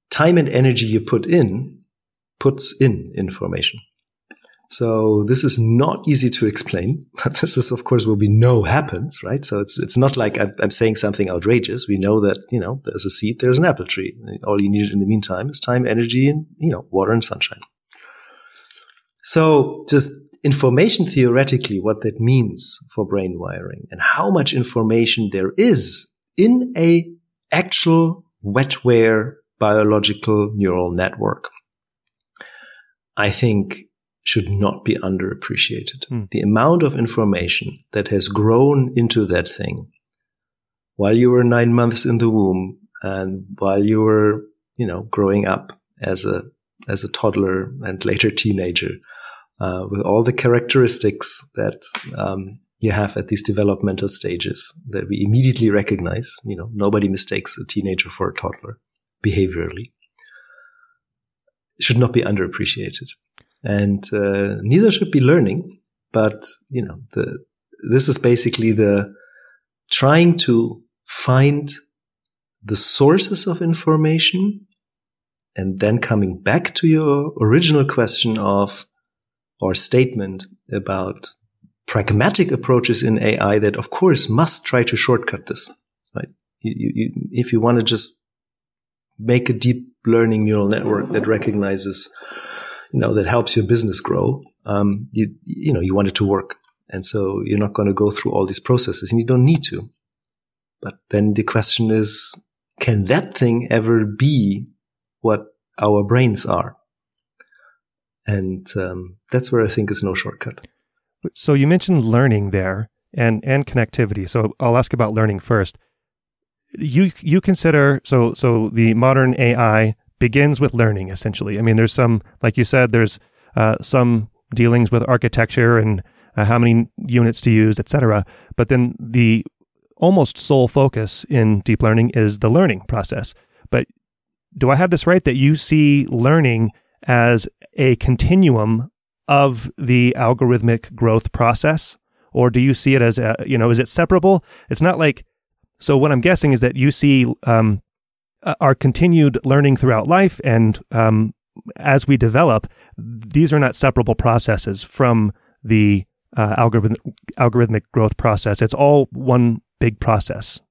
time and energy you put in puts in information. So this is not easy to explain, (laughs) but this is, of course, what we know happens, right? So it's, it's not like I'm, I'm, saying something outrageous. We know that, you know, there's a seed, there's an apple tree. All you need in the meantime is time, energy, and, you know, water and sunshine. So just information theoretically, what that means for brain wiring and how much information there is in a actual wetware biological neural network. I think should not be underappreciated. Mm. The amount of information that has grown into that thing while you were nine months in the womb and while you were, you know, growing up as a, as a toddler and later teenager, uh, with all the characteristics that um, you have at these developmental stages that we immediately recognize. You know, nobody mistakes a teenager for a toddler behaviorally. Should not be underappreciated, and uh, neither should be learning. But you know, the this is basically the trying to find the sources of information and then coming back to your original question of or statement about pragmatic approaches in AI that of course must try to shortcut this, right? You, you, you, if you want to just make a deep learning neural network that recognizes, you know, that helps your business grow, um, you, you know, you want it to work. And so you're not going to go through all these processes and you don't need to. But then the question is, can that thing ever be what our brains are? And um, that's where I think is no shortcut. So you mentioned learning there and and connectivity. So I'll ask about learning first. You you consider so so the modern AI begins with learning essentially. I mean, there's some like you said, there's uh, some dealings with architecture and uh, how many units to use, etc. But then the almost sole focus in deep learning is the learning process. But do I have this right that you see learning as a continuum of the algorithmic growth process? Or do you see it as a, you know, is it separable? It's not like, so what I'm guessing is that you see um, our continued learning throughout life and um, as we develop, these are not separable processes from the uh, algorithm, algorithmic growth process. It's all one big process.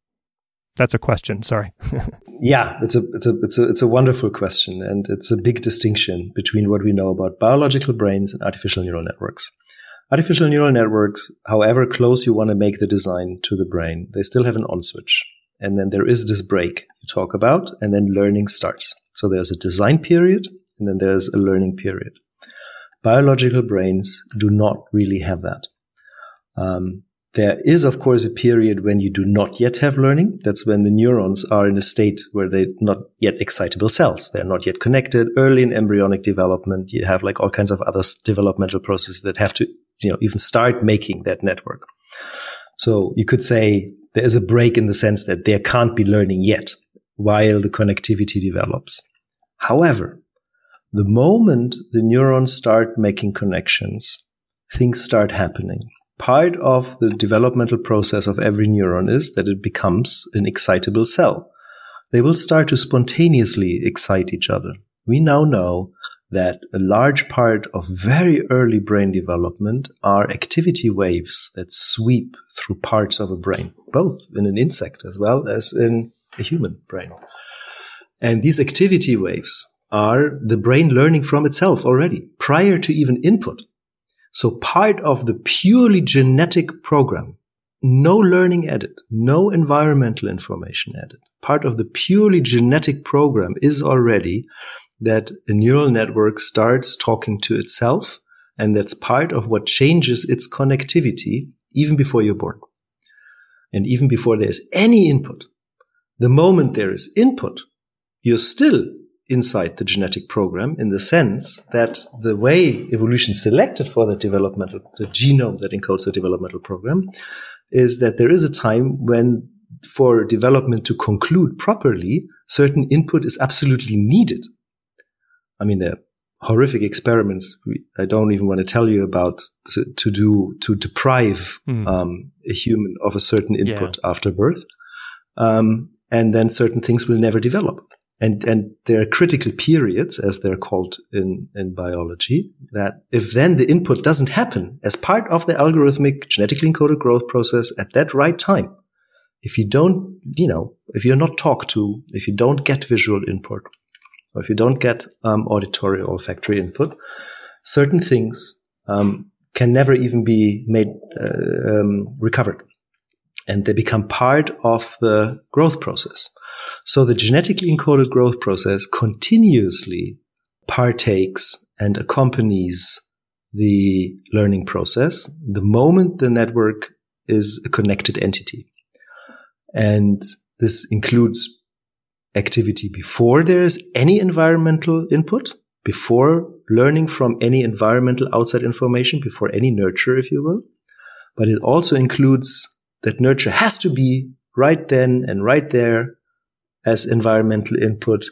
That's a question. Sorry. (laughs) yeah, it's a it's a it's a it's a wonderful question, and it's a big distinction between what we know about biological brains and artificial neural networks. Artificial neural networks, however close you want to make the design to the brain, they still have an on switch, and then there is this break you talk about, and then learning starts. So there's a design period, and then there's a learning period. Biological brains do not really have that. Um, there is, of course, a period when you do not yet have learning. That's when the neurons are in a state where they're not yet excitable cells. They're not yet connected. Early in embryonic development, you have like all kinds of other developmental processes that have to, you know, even start making that network. So you could say there is a break in the sense that there can't be learning yet while the connectivity develops. However, the moment the neurons start making connections, things start happening. Part of the developmental process of every neuron is that it becomes an excitable cell. They will start to spontaneously excite each other. We now know that a large part of very early brain development are activity waves that sweep through parts of a brain, both in an insect as well as in a human brain. And these activity waves are the brain learning from itself already prior to even input. So part of the purely genetic program, no learning added, no environmental information added. Part of the purely genetic program is already that a neural network starts talking to itself. And that's part of what changes its connectivity even before you're born. And even before there's any input. The moment there is input, you're still inside the genetic program in the sense that the way evolution selected for the developmental, the genome that encodes the developmental program is that there is a time when for development to conclude properly, certain input is absolutely needed. I mean, are horrific experiments I don't even want to tell you about to do to deprive mm. um, a human of a certain input yeah. after birth. Um, and then certain things will never develop. And, and there are critical periods, as they're called in, in biology, that if then the input doesn't happen as part of the algorithmic genetically encoded growth process at that right time, if you don't, you know, if you're not talked to, if you don't get visual input, or if you don't get um, auditory or olfactory input, certain things um, can never even be made uh, um, recovered, and they become part of the growth process. So the genetically encoded growth process continuously partakes and accompanies the learning process the moment the network is a connected entity. And this includes activity before there is any environmental input, before learning from any environmental outside information, before any nurture, if you will. But it also includes that nurture has to be right then and right there as environmental input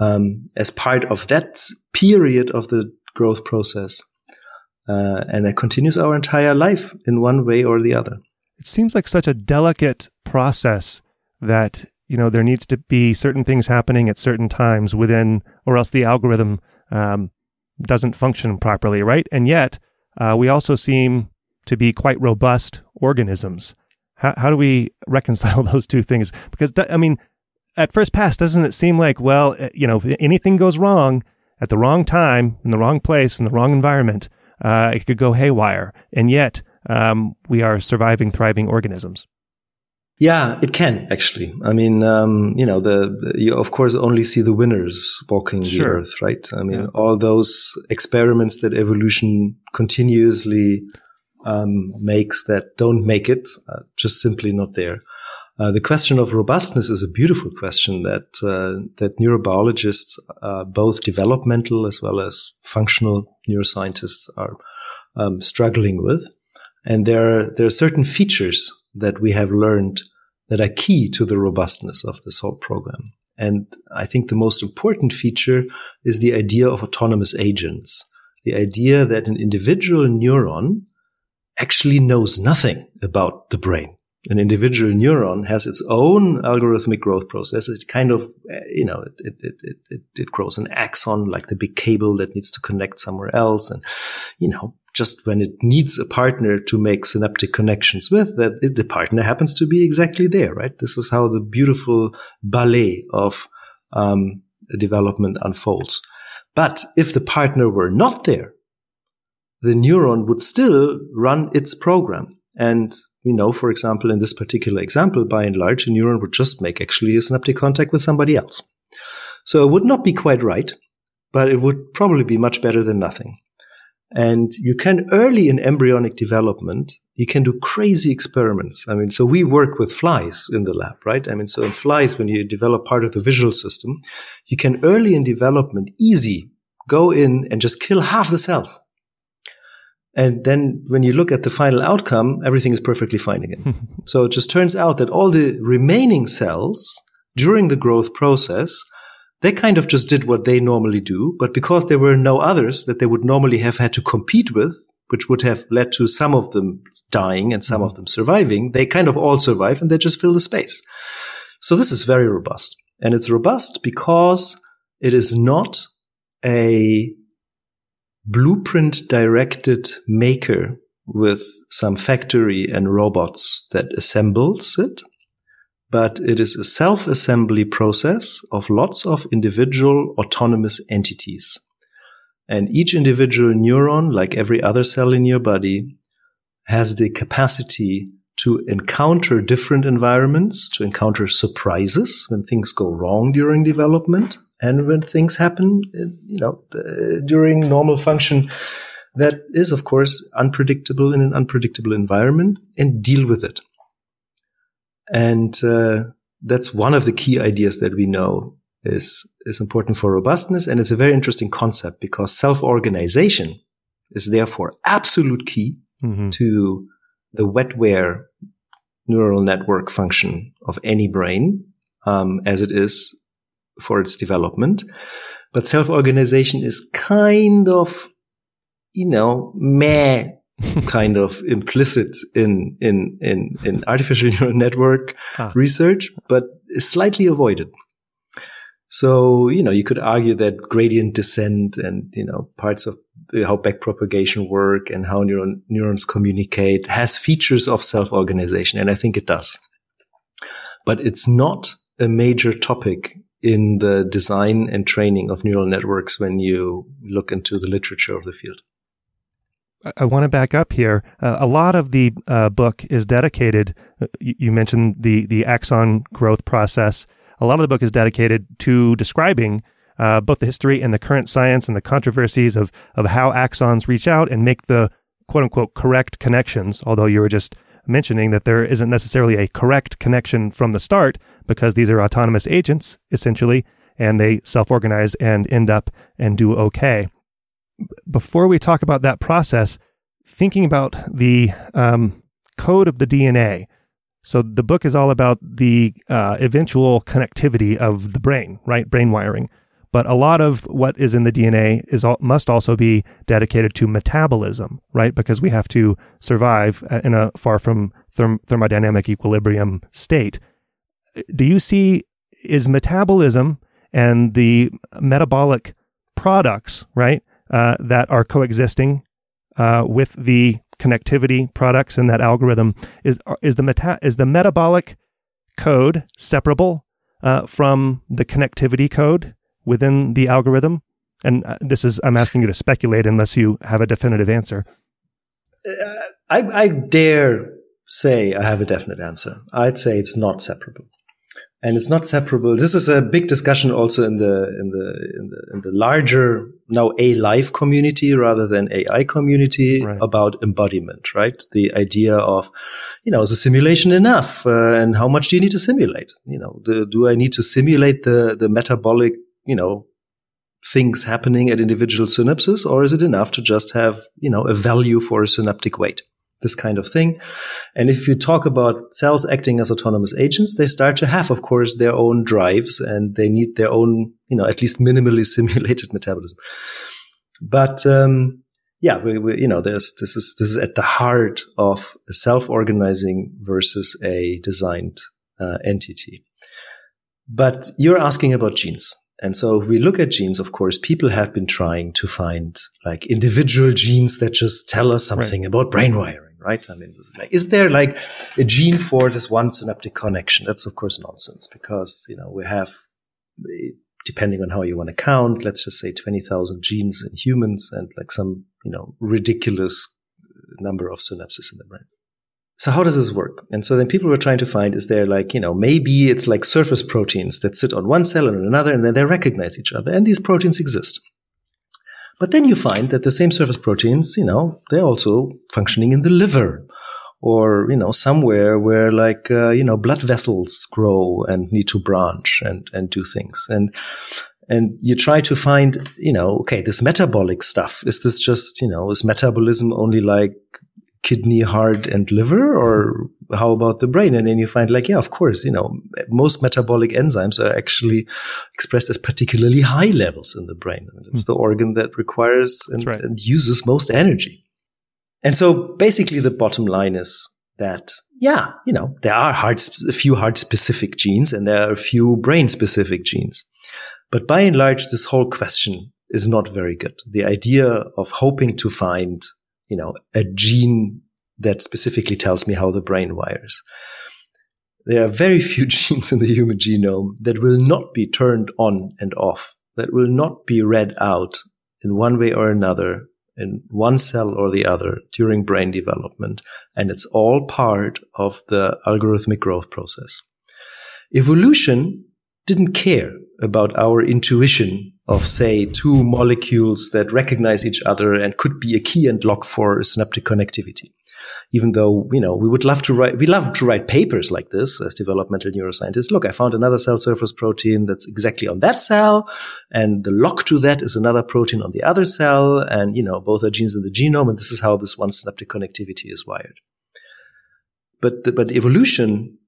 um, as part of that period of the growth process. Uh, and that continues our entire life in one way or the other. It seems like such a delicate process that, you know, there needs to be certain things happening at certain times within, or else the algorithm um, doesn't function properly, right? And yet, uh, we also seem to be quite robust organisms. How, how do we (laughs) reconcile those two things? Because, I mean, at first pass, doesn't it seem like, well, eh, you know, if anything goes wrong at the wrong time, in the wrong place, in the wrong environment, uh, it could go haywire. And yet, um, we are surviving, thriving organisms. Yeah, it can actually. I mean, um, you know, the, the, you of course only see the winners walking sure. the earth, right? I mean, yeah. all those experiments that evolution continuously um, makes that don't make it, uh, just simply not there. Uh, the question of robustness is a beautiful question that uh, that neurobiologists, uh, both developmental as well as functional neuroscientists, are um, struggling with. And there are, there are certain features that we have learned that are key to the robustness of this whole program. And I think the most important feature is the idea of autonomous agents. The idea that an individual neuron actually knows nothing about the brain an individual neuron has its own algorithmic growth process. It kind of, you know, it, it, it, it, grows an axon like the big cable that needs to connect somewhere else. And, you know, just when it needs a partner to make synaptic connections with, that it, the partner happens to be exactly there, right? This is how the beautiful ballet of um, development unfolds. But if the partner were not there, the neuron would still run its program. And we know, for example, in this particular example, by and large, a neuron would just make actually a synaptic contact with somebody else. So it would not be quite right, but it would probably be much better than nothing. And you can early in embryonic development, you can do crazy experiments. I mean, so we work with flies in the lab, right? I mean, so in flies, when you develop part of the visual system, you can early in development, easy, go in and just kill half the cells. And then when you look at the final outcome, everything is perfectly fine again. (laughs) so it just turns out that all the remaining cells during the growth process, they kind of just did what they normally do. But because there were no others that they would normally have had to compete with, which would have led to some of them dying and some mm-hmm. of them surviving, they kind of all survive and they just fill the space. So this is very robust. And it's robust because it is not a blueprint directed maker with some factory and robots that assembles it, but it is a self assembly process of lots of individual autonomous entities. And each individual neuron, like every other cell in your body, has the capacity to encounter different environments, to encounter surprises when things go wrong during development, and when things happen, uh, you know, uh, during normal function, that is, of course, unpredictable in an unpredictable environment, and deal with it. And uh, that's one of the key ideas that we know is is important for robustness, and it's a very interesting concept because self-organization is therefore absolute key mm-hmm. to the wetware neural network function of any brain, um, as it is for its development. But self-organization is kind of, you know, meh, kind of implicit in, in, in, in artificial (laughs) neural network ah. research, but is slightly avoided. So, you know, you could argue that gradient descent and, you know, parts of how backpropagation work and how neuron, neurons communicate has features of self-organization. And I think it does. But it's not a major topic in the design and training of neural networks when you look into the literature of the field. I want to back up here. Uh, a lot of the uh, book is dedicated. Uh, you, you, mentioned the the axon growth process. A lot of the book is dedicated to describing uh, both the history and the current science and the controversies of of how axons reach out and make the quote unquote correct connections. Although you were just mentioning that there isn't necessarily a correct connection from the start because these are autonomous agents, essentially. and they self organize and end up and do okay. Before we talk about that process, thinking about the um, code of the DNA. So the book is all about the uh, eventual connectivity of the brain, right? Brain wiring. But a lot of what is in the DNA is all, must also be dedicated to metabolism, right? Because we have to survive in a far from therm- thermodynamic equilibrium state. Do you see is metabolism and the metabolic products, right, uh, that are coexisting uh, with the connectivity products in that algorithm is is the meta is the metabolic code separable uh, from the connectivity code within the algorithm? And uh, this is I'm asking you to speculate unless you have a definitive answer. Uh, I, I dare say I have a definite answer. I'd say it's not separable and it's not separable. This is a big discussion also in the in the in the, in the larger now A life community rather than AI community right. about embodiment, right? The idea of, you know, is a simulation enough, uh, and how much do you need to simulate? You know, the, do I need to simulate the the metabolic, you know, things happening at individual synapses, or is it enough to just have, you know, a value for a synaptic weight? This kind of thing. And if you talk about cells acting as autonomous agents, they start to have, of course, their own drives and they need their own, you know, at least minimally (laughs) simulated metabolism. But, um, yeah, we, we, you know, this is, this is at the heart of a self-organizing versus a designed uh, entity. But you're asking about genes. And so if we look at genes, of course, people have been trying to find like individual genes that just tell us something right. about brain wiring right? I mean, like, is there like a gene for this one synaptic connection? That's of course nonsense because, you know, we have, depending on how you want to count, let's just say 20,000 genes in humans and like some, you know, ridiculous number of synapses in the brain. So how does this work? And so then people were trying to find, is there like, you know, maybe it's like surface proteins that sit on one cell and another and then they recognize each other. And these proteins exist. But then you find that the same surface proteins, you know, they're also functioning in the liver or, you know, somewhere where like, uh, you know, blood vessels grow and need to branch and, and do things. And, and you try to find, you know, okay, this metabolic stuff, is this just, you know, is metabolism only like kidney, heart, and liver, or how about the brain? And then you find like, yeah, of course, you know, most metabolic enzymes are actually expressed as particularly high levels in the brain. And it's mm. the organ that requires and, right. and uses most energy. And so basically the bottom line is that, yeah, you know, there are heart, a few heart specific genes and there are a few brain specific genes. But by and large, this whole question is not very good. The idea of hoping to find you know, a gene that specifically tells me how the brain wires. There are very few (laughs) genes in the human genome that will not be turned on and off, that will not be read out in one way or another in one cell or the other during brain development. And it's all part of the algorithmic growth process. Evolution didn't care about our intuition of, say, two molecules that recognize each other and could be a key and lock for synaptic connectivity. Even though, you know, we would love to write, we love to write papers like this as developmental neuroscientists. Look, I found another cell surface protein that's exactly on that cell. And the lock to that is another protein on the other cell. And, you know, both are genes in the genome. And this is how this one synaptic connectivity is wired. But, the, but evolution,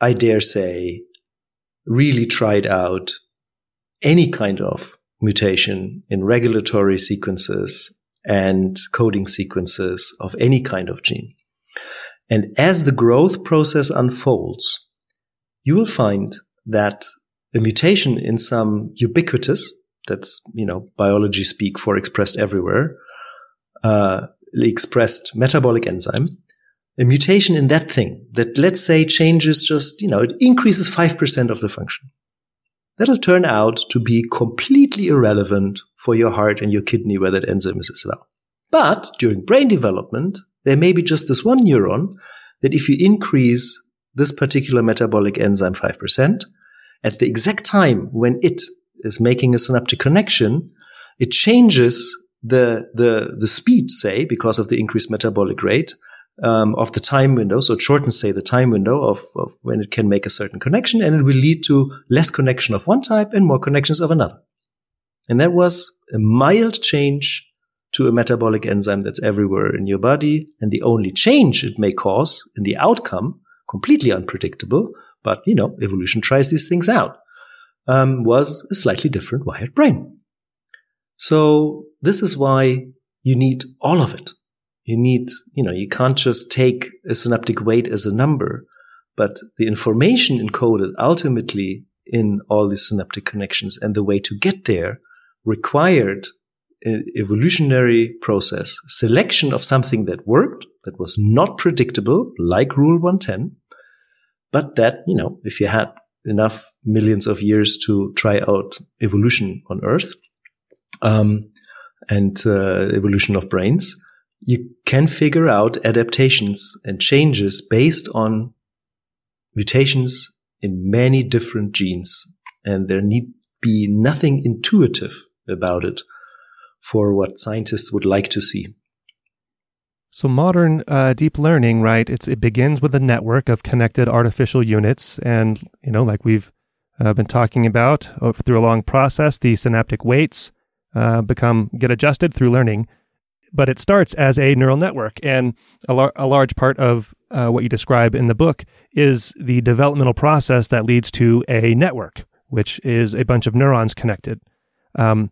I dare say, really tried out any kind of mutation in regulatory sequences and coding sequences of any kind of gene. And as the growth process unfolds, you will find that a mutation in some ubiquitous, that's, you know, biology speak for expressed everywhere, uh, expressed metabolic enzyme, a mutation in that thing that let's say changes just, you know, it increases 5% of the function that'll turn out to be completely irrelevant for your heart and your kidney where that enzyme is as well. But during brain development, there may be just this one neuron that if you increase this particular metabolic enzyme 5%, at the exact time when it is making a synaptic connection, it changes the, the, the speed, say, because of the increased metabolic rate, um, of the time window. So it shortens, say, the time window of, of when it can make a certain connection, and it will lead to less connection of one type and more connections of another. And that was a mild change to a metabolic enzyme that's everywhere in your body. And the only change it may cause in the outcome, completely unpredictable, but you know, evolution tries these things out, um, was a slightly different wired brain. So this is why you need all of it. You need, you know, you can't just take a synaptic weight as a number, but the information encoded ultimately in all these synaptic connections and the way to get there required an evolutionary process, selection of something that worked, that was not predictable, like Rule 110, but that, you know, if you had enough millions of years to try out evolution on Earth, um, and uh, evolution of brains, you can figure out adaptations and changes based on mutations in many different genes. And there need be nothing intuitive about it for what scientists would like to see. So modern uh, deep learning, right? It's it begins with a network of connected artificial units, and you know, like we've uh, been talking about uh, through a long process, the synaptic weights uh, become get adjusted through learning. But it starts as a neural network, and a, lar- a large part of uh, what you describe in the book is the developmental process that leads to a network, which is a bunch of neurons connected. Um,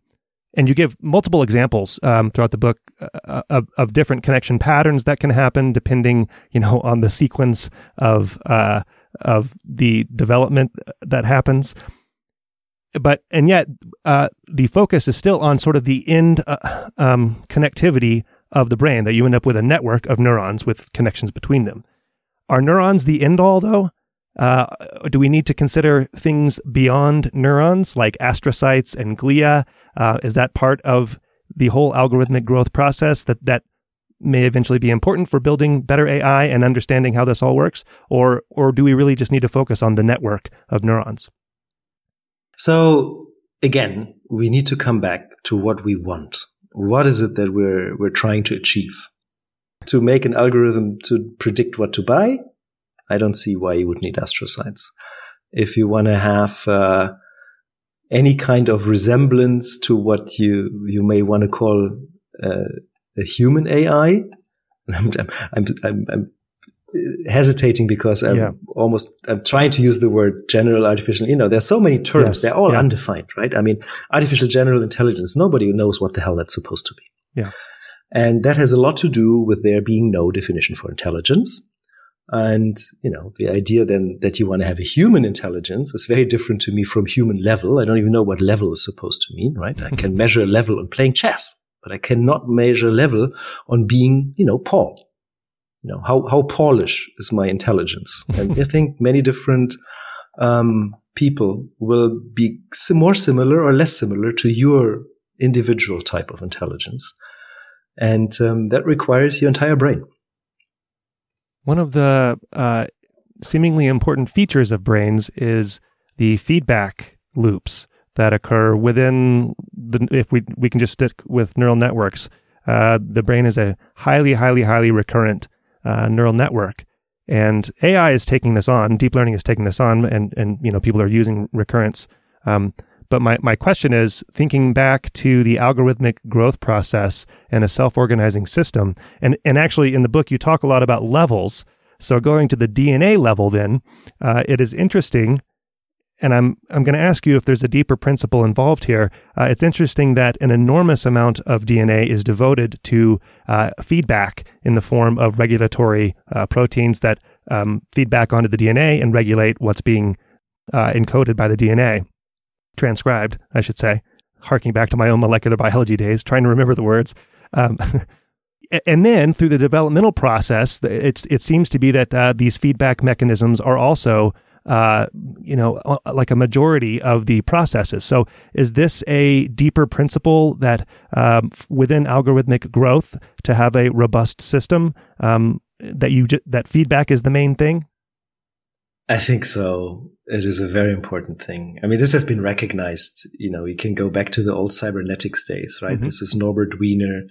and you give multiple examples um, throughout the book uh, of, of, different connection patterns that can happen depending, you know, on the sequence of uh, of the development that happens but and yet uh, the focus is still on sort of the end uh, um, connectivity of the brain that you end up with a network of neurons with connections between them. Are neurons the end all though? Uh, do we need to consider things beyond neurons like astrocytes and glia? Uh, is that part of the whole algorithmic growth process that that may eventually be important for building better AI and understanding how this all works, or or do we really just need to focus on the network of neurons? So again, we need to come back to what we want. What is it that we're, we're trying to achieve? To make an algorithm to predict what to buy? I don't see why you would need astrocytes. If you want to have, uh, any kind of resemblance to what you, you may want to call uh, a human AI, (laughs) I'm, I'm, I'm, hesitating because I'm yeah. almost I'm trying to use the word general artificial. You know, there's so many terms; yes. they're all yeah. undefined, right? I mean, artificial general intelligence. Nobody knows what the hell that's supposed to be. Yeah, and that has a lot to do with there being no definition for intelligence. And you know, the idea then that you want to have a human intelligence is very different to me from human level. I don't even know what level is supposed to mean, right? I can (laughs) measure level on playing chess, but I cannot measure level on being, you know, Paul you know, how, how Polish is my intelligence? (laughs) And I think many different, um, people will be more similar or less similar to your individual type of intelligence. And, um, that requires your entire brain. One of the, uh, seemingly important features of brains is the feedback loops that occur within the, if we, we can just stick with neural networks. Uh, the brain is a highly, highly, highly recurrent uh, neural network. And AI is taking this on, deep learning is taking this on, and, and you know, people are using recurrence. Um, but my, my question is thinking back to the algorithmic growth process and a self organizing system. And, and actually, in the book, you talk a lot about levels. So, going to the DNA level, then, uh, it is interesting and I'm I'm going to ask you if there's a deeper principle involved here. Uh, it's interesting that an enormous amount of DNA is devoted to uh, feedback in the form of regulatory uh, proteins that um, feed back onto the DNA and regulate what's being uh, encoded by the DNA, transcribed, I should say. Harking back to my own molecular biology days, trying to remember the words. Um, (laughs) and then through the developmental process, it's, it seems to be that uh, these feedback mechanisms are also uh, you know, uh, like a majority of the processes. So, is this a deeper principle that um, within algorithmic growth to have a robust system um, that you that feedback is the main thing? I think so. It is a very important thing. I mean, this has been recognized. You know, you can go back to the old cybernetics days, right? Mm-hmm. This is Norbert Wiener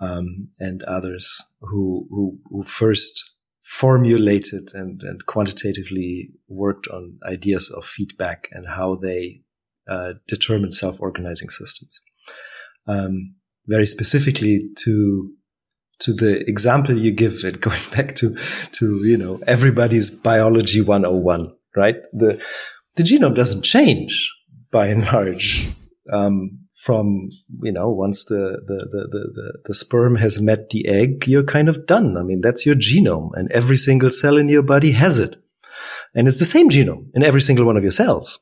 um, and others who, who, who first formulated and, and quantitatively worked on ideas of feedback and how they uh, determine self-organizing systems. Um, very specifically to to the example you give it, (laughs) going back to to you know everybody's biology 101, right? The the genome doesn't change by and large um, from you know once the, the the, the the sperm has met the egg, you're kind of done. I mean that's your genome, and every single cell in your body has it, and it's the same genome in every single one of your cells.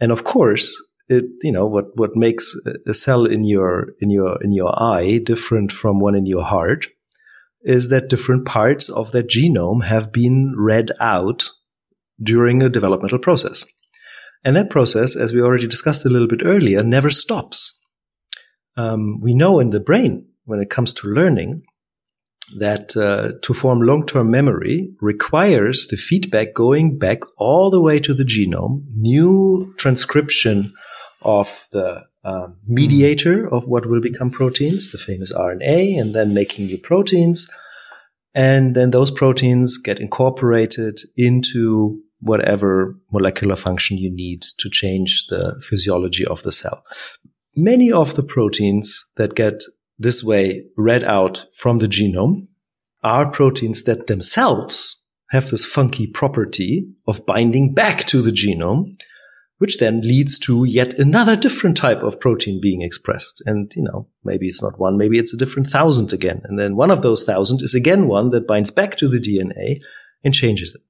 And of course, it you know what what makes a cell in your in your in your eye different from one in your heart is that different parts of that genome have been read out during a developmental process. And that process, as we already discussed a little bit earlier, never stops. Um, we know in the brain, when it comes to learning, that uh, to form long-term memory requires the feedback going back all the way to the genome, new transcription of the um, mediator of what will become proteins, the famous RNA, and then making new proteins. And then those proteins get incorporated into whatever molecular function you need to change the physiology of the cell. Many of the proteins that get this way read out from the genome are proteins that themselves have this funky property of binding back to the genome which then leads to yet another different type of protein being expressed. And, you know, maybe it's not one, maybe it's a different thousand again. And then one of those thousand is again one that binds back to the DNA and changes it.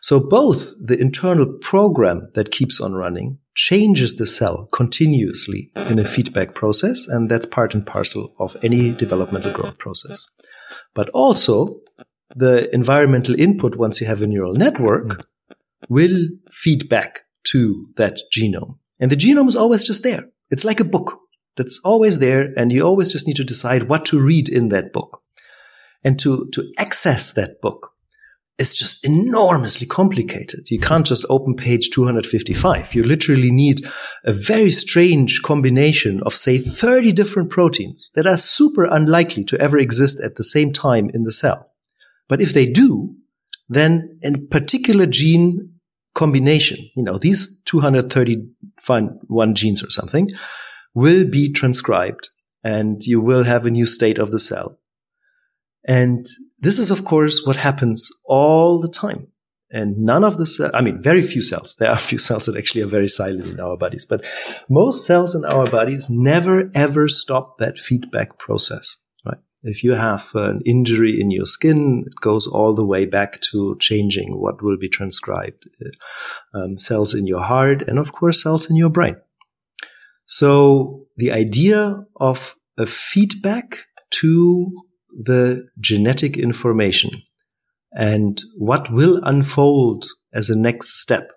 So both the internal program that keeps on running changes the cell continuously in a feedback process. And that's part and parcel of any developmental growth process. But also the environmental input, once you have a neural network, mm. will feed back to that genome. And the genome is always just there. It's like a book that's always there. And you always just need to decide what to read in that book. And to, to access that book is just enormously complicated. You can't just open page 255. You literally need a very strange combination of, say, 30 different proteins that are super unlikely to ever exist at the same time in the cell. But if they do, then a particular gene combination, you know, these 231 genes or something will be transcribed and you will have a new state of the cell. And this is, of course, what happens all the time. And none of the cells, I mean, very few cells. There are a (laughs) few cells that actually are very silent in our bodies, but most cells in our bodies never ever stop that feedback process. Right? If you have an injury in your skin, it goes all the way back to changing what will be transcribed, um, cells in your heart, and of course, cells in your brain. So the idea of a feedback to the genetic information and what will unfold as a next step.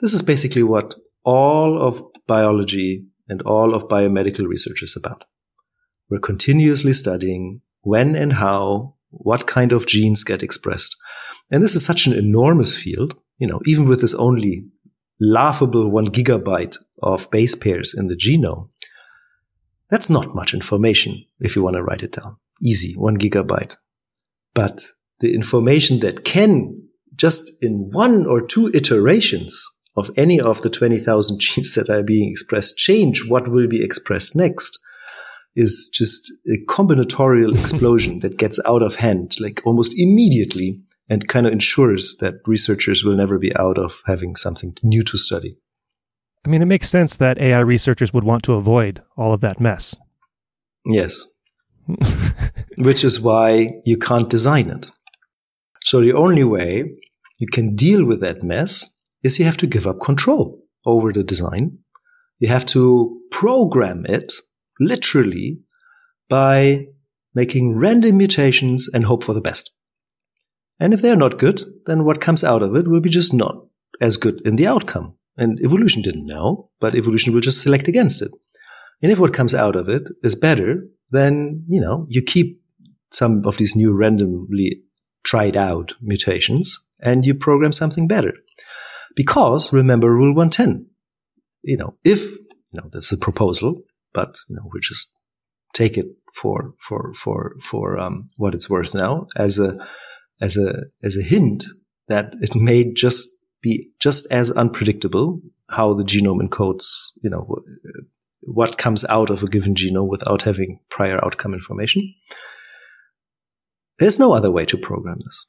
This is basically what all of biology and all of biomedical research is about. We're continuously studying when and how, what kind of genes get expressed. And this is such an enormous field, you know, even with this only laughable one gigabyte of base pairs in the genome. That's not much information if you want to write it down. Easy, one gigabyte. But the information that can just in one or two iterations of any of the 20,000 (laughs) genes that are being expressed change what will be expressed next is just a combinatorial (laughs) explosion that gets out of hand, like almost immediately, and kind of ensures that researchers will never be out of having something new to study. I mean, it makes sense that AI researchers would want to avoid all of that mess. Yes. (laughs) Which is why you can't design it. So the only way you can deal with that mess is you have to give up control over the design. You have to program it literally by making random mutations and hope for the best. And if they're not good, then what comes out of it will be just not as good in the outcome. And evolution didn't know, but evolution will just select against it. And if what comes out of it is better, then, you know, you keep some of these new randomly tried out mutations and you program something better. Because remember rule 110, you know, if, you know, that's a proposal, but you know, we're just take it for for for for um, what it's worth now as a as a as a hint that it may just be just as unpredictable how the genome encodes, you know, what comes out of a given genome without having prior outcome information. There's no other way to program this.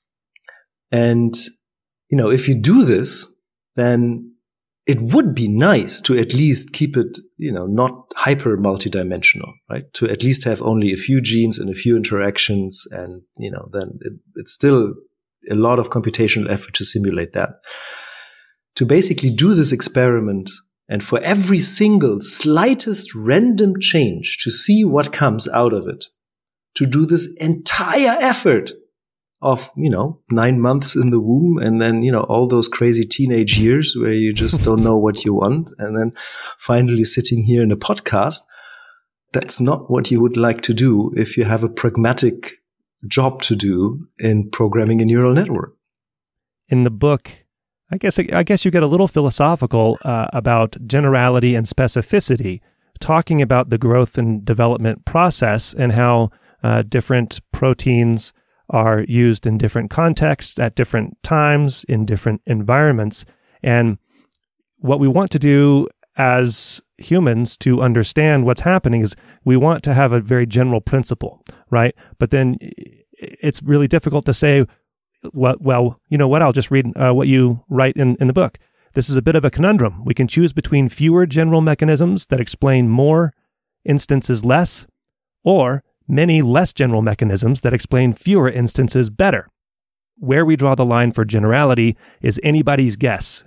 And, you know, if you do this, then it would be nice to at least keep it, you know, not hyper multidimensional, right? To at least have only a few genes and a few interactions. And, you know, then it, it's still a lot of computational effort to simulate that. To basically do this experiment and for every single slightest random change to see what comes out of it, to do this entire effort of, you know, nine months in the womb and then, you know, all those crazy teenage years where you just (laughs) don't know what you want. And then finally sitting here in a podcast. That's not what you would like to do if you have a pragmatic job to do in programming a neural network. In the book, I guess I guess you get a little philosophical uh, about generality and specificity, talking about the growth and development process and how uh, different proteins are used in different contexts at different times in different environments, and what we want to do as humans to understand what's happening is we want to have a very general principle, right? But then it's really difficult to say well, well, you know what? I'll just read uh, what you write in, in the book. This is a bit of a conundrum. We can choose between fewer general mechanisms that explain more instances less, or many less general mechanisms that explain fewer instances better. Where we draw the line for generality is anybody's guess.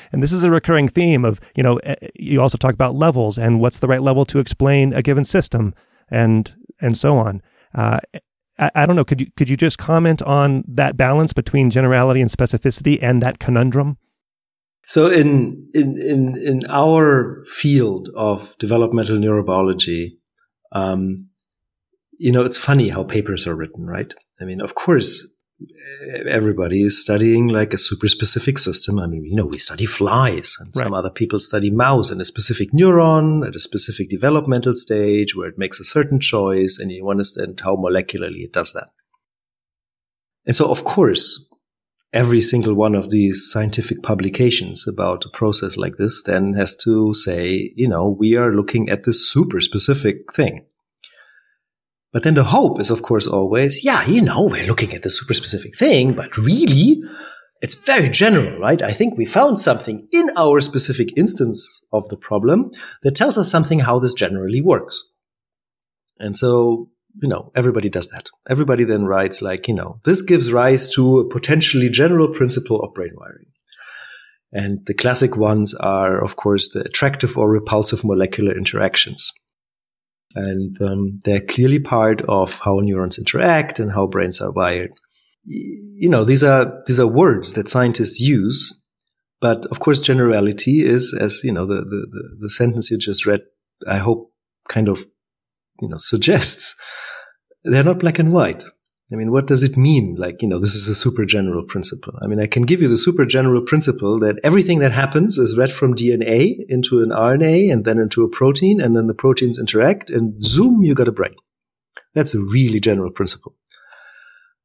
(laughs) and this is a recurring theme of, you know, eh, you also talk about levels and what's the right level to explain a given system and, and so on. Uh, I, I don't know. Could you could you just comment on that balance between generality and specificity and that conundrum? So in in in in our field of developmental neurobiology, um, you know, it's funny how papers are written, right? I mean, of course, everybody is studying like a super specific system. I mean, you know, we study flies and right. some other people study mouse and a specific neuron at a specific developmental stage where it makes a certain choice and you understand how molecularly it does that. And so, of course, every single one of these scientific publications about a process like this then has to say, you know, we are looking at this super specific thing. But then the hope is, of course, always, yeah, you know, we're looking at the super specific thing, but really, it's very general, right? I think we found something in our specific instance of the problem that tells us something how this generally works. And so, you know, everybody does that. Everybody then writes like, you know, this gives rise to a potentially general principle of brain wiring. And the classic ones are, of course, the attractive or repulsive molecular interactions. And um, they're clearly part of how neurons interact and how brains are wired. You know, these are these are words that scientists use, but of course, generality is, as you know, the the, the sentence you just read. I hope kind of you know suggests they're not black and white. I mean, what does it mean? Like, you know, this is a super general principle. I mean, I can give you the super general principle that everything that happens is read from DNA into an RNA and then into a protein, and then the proteins interact, and zoom, you got a brain. That's a really general principle.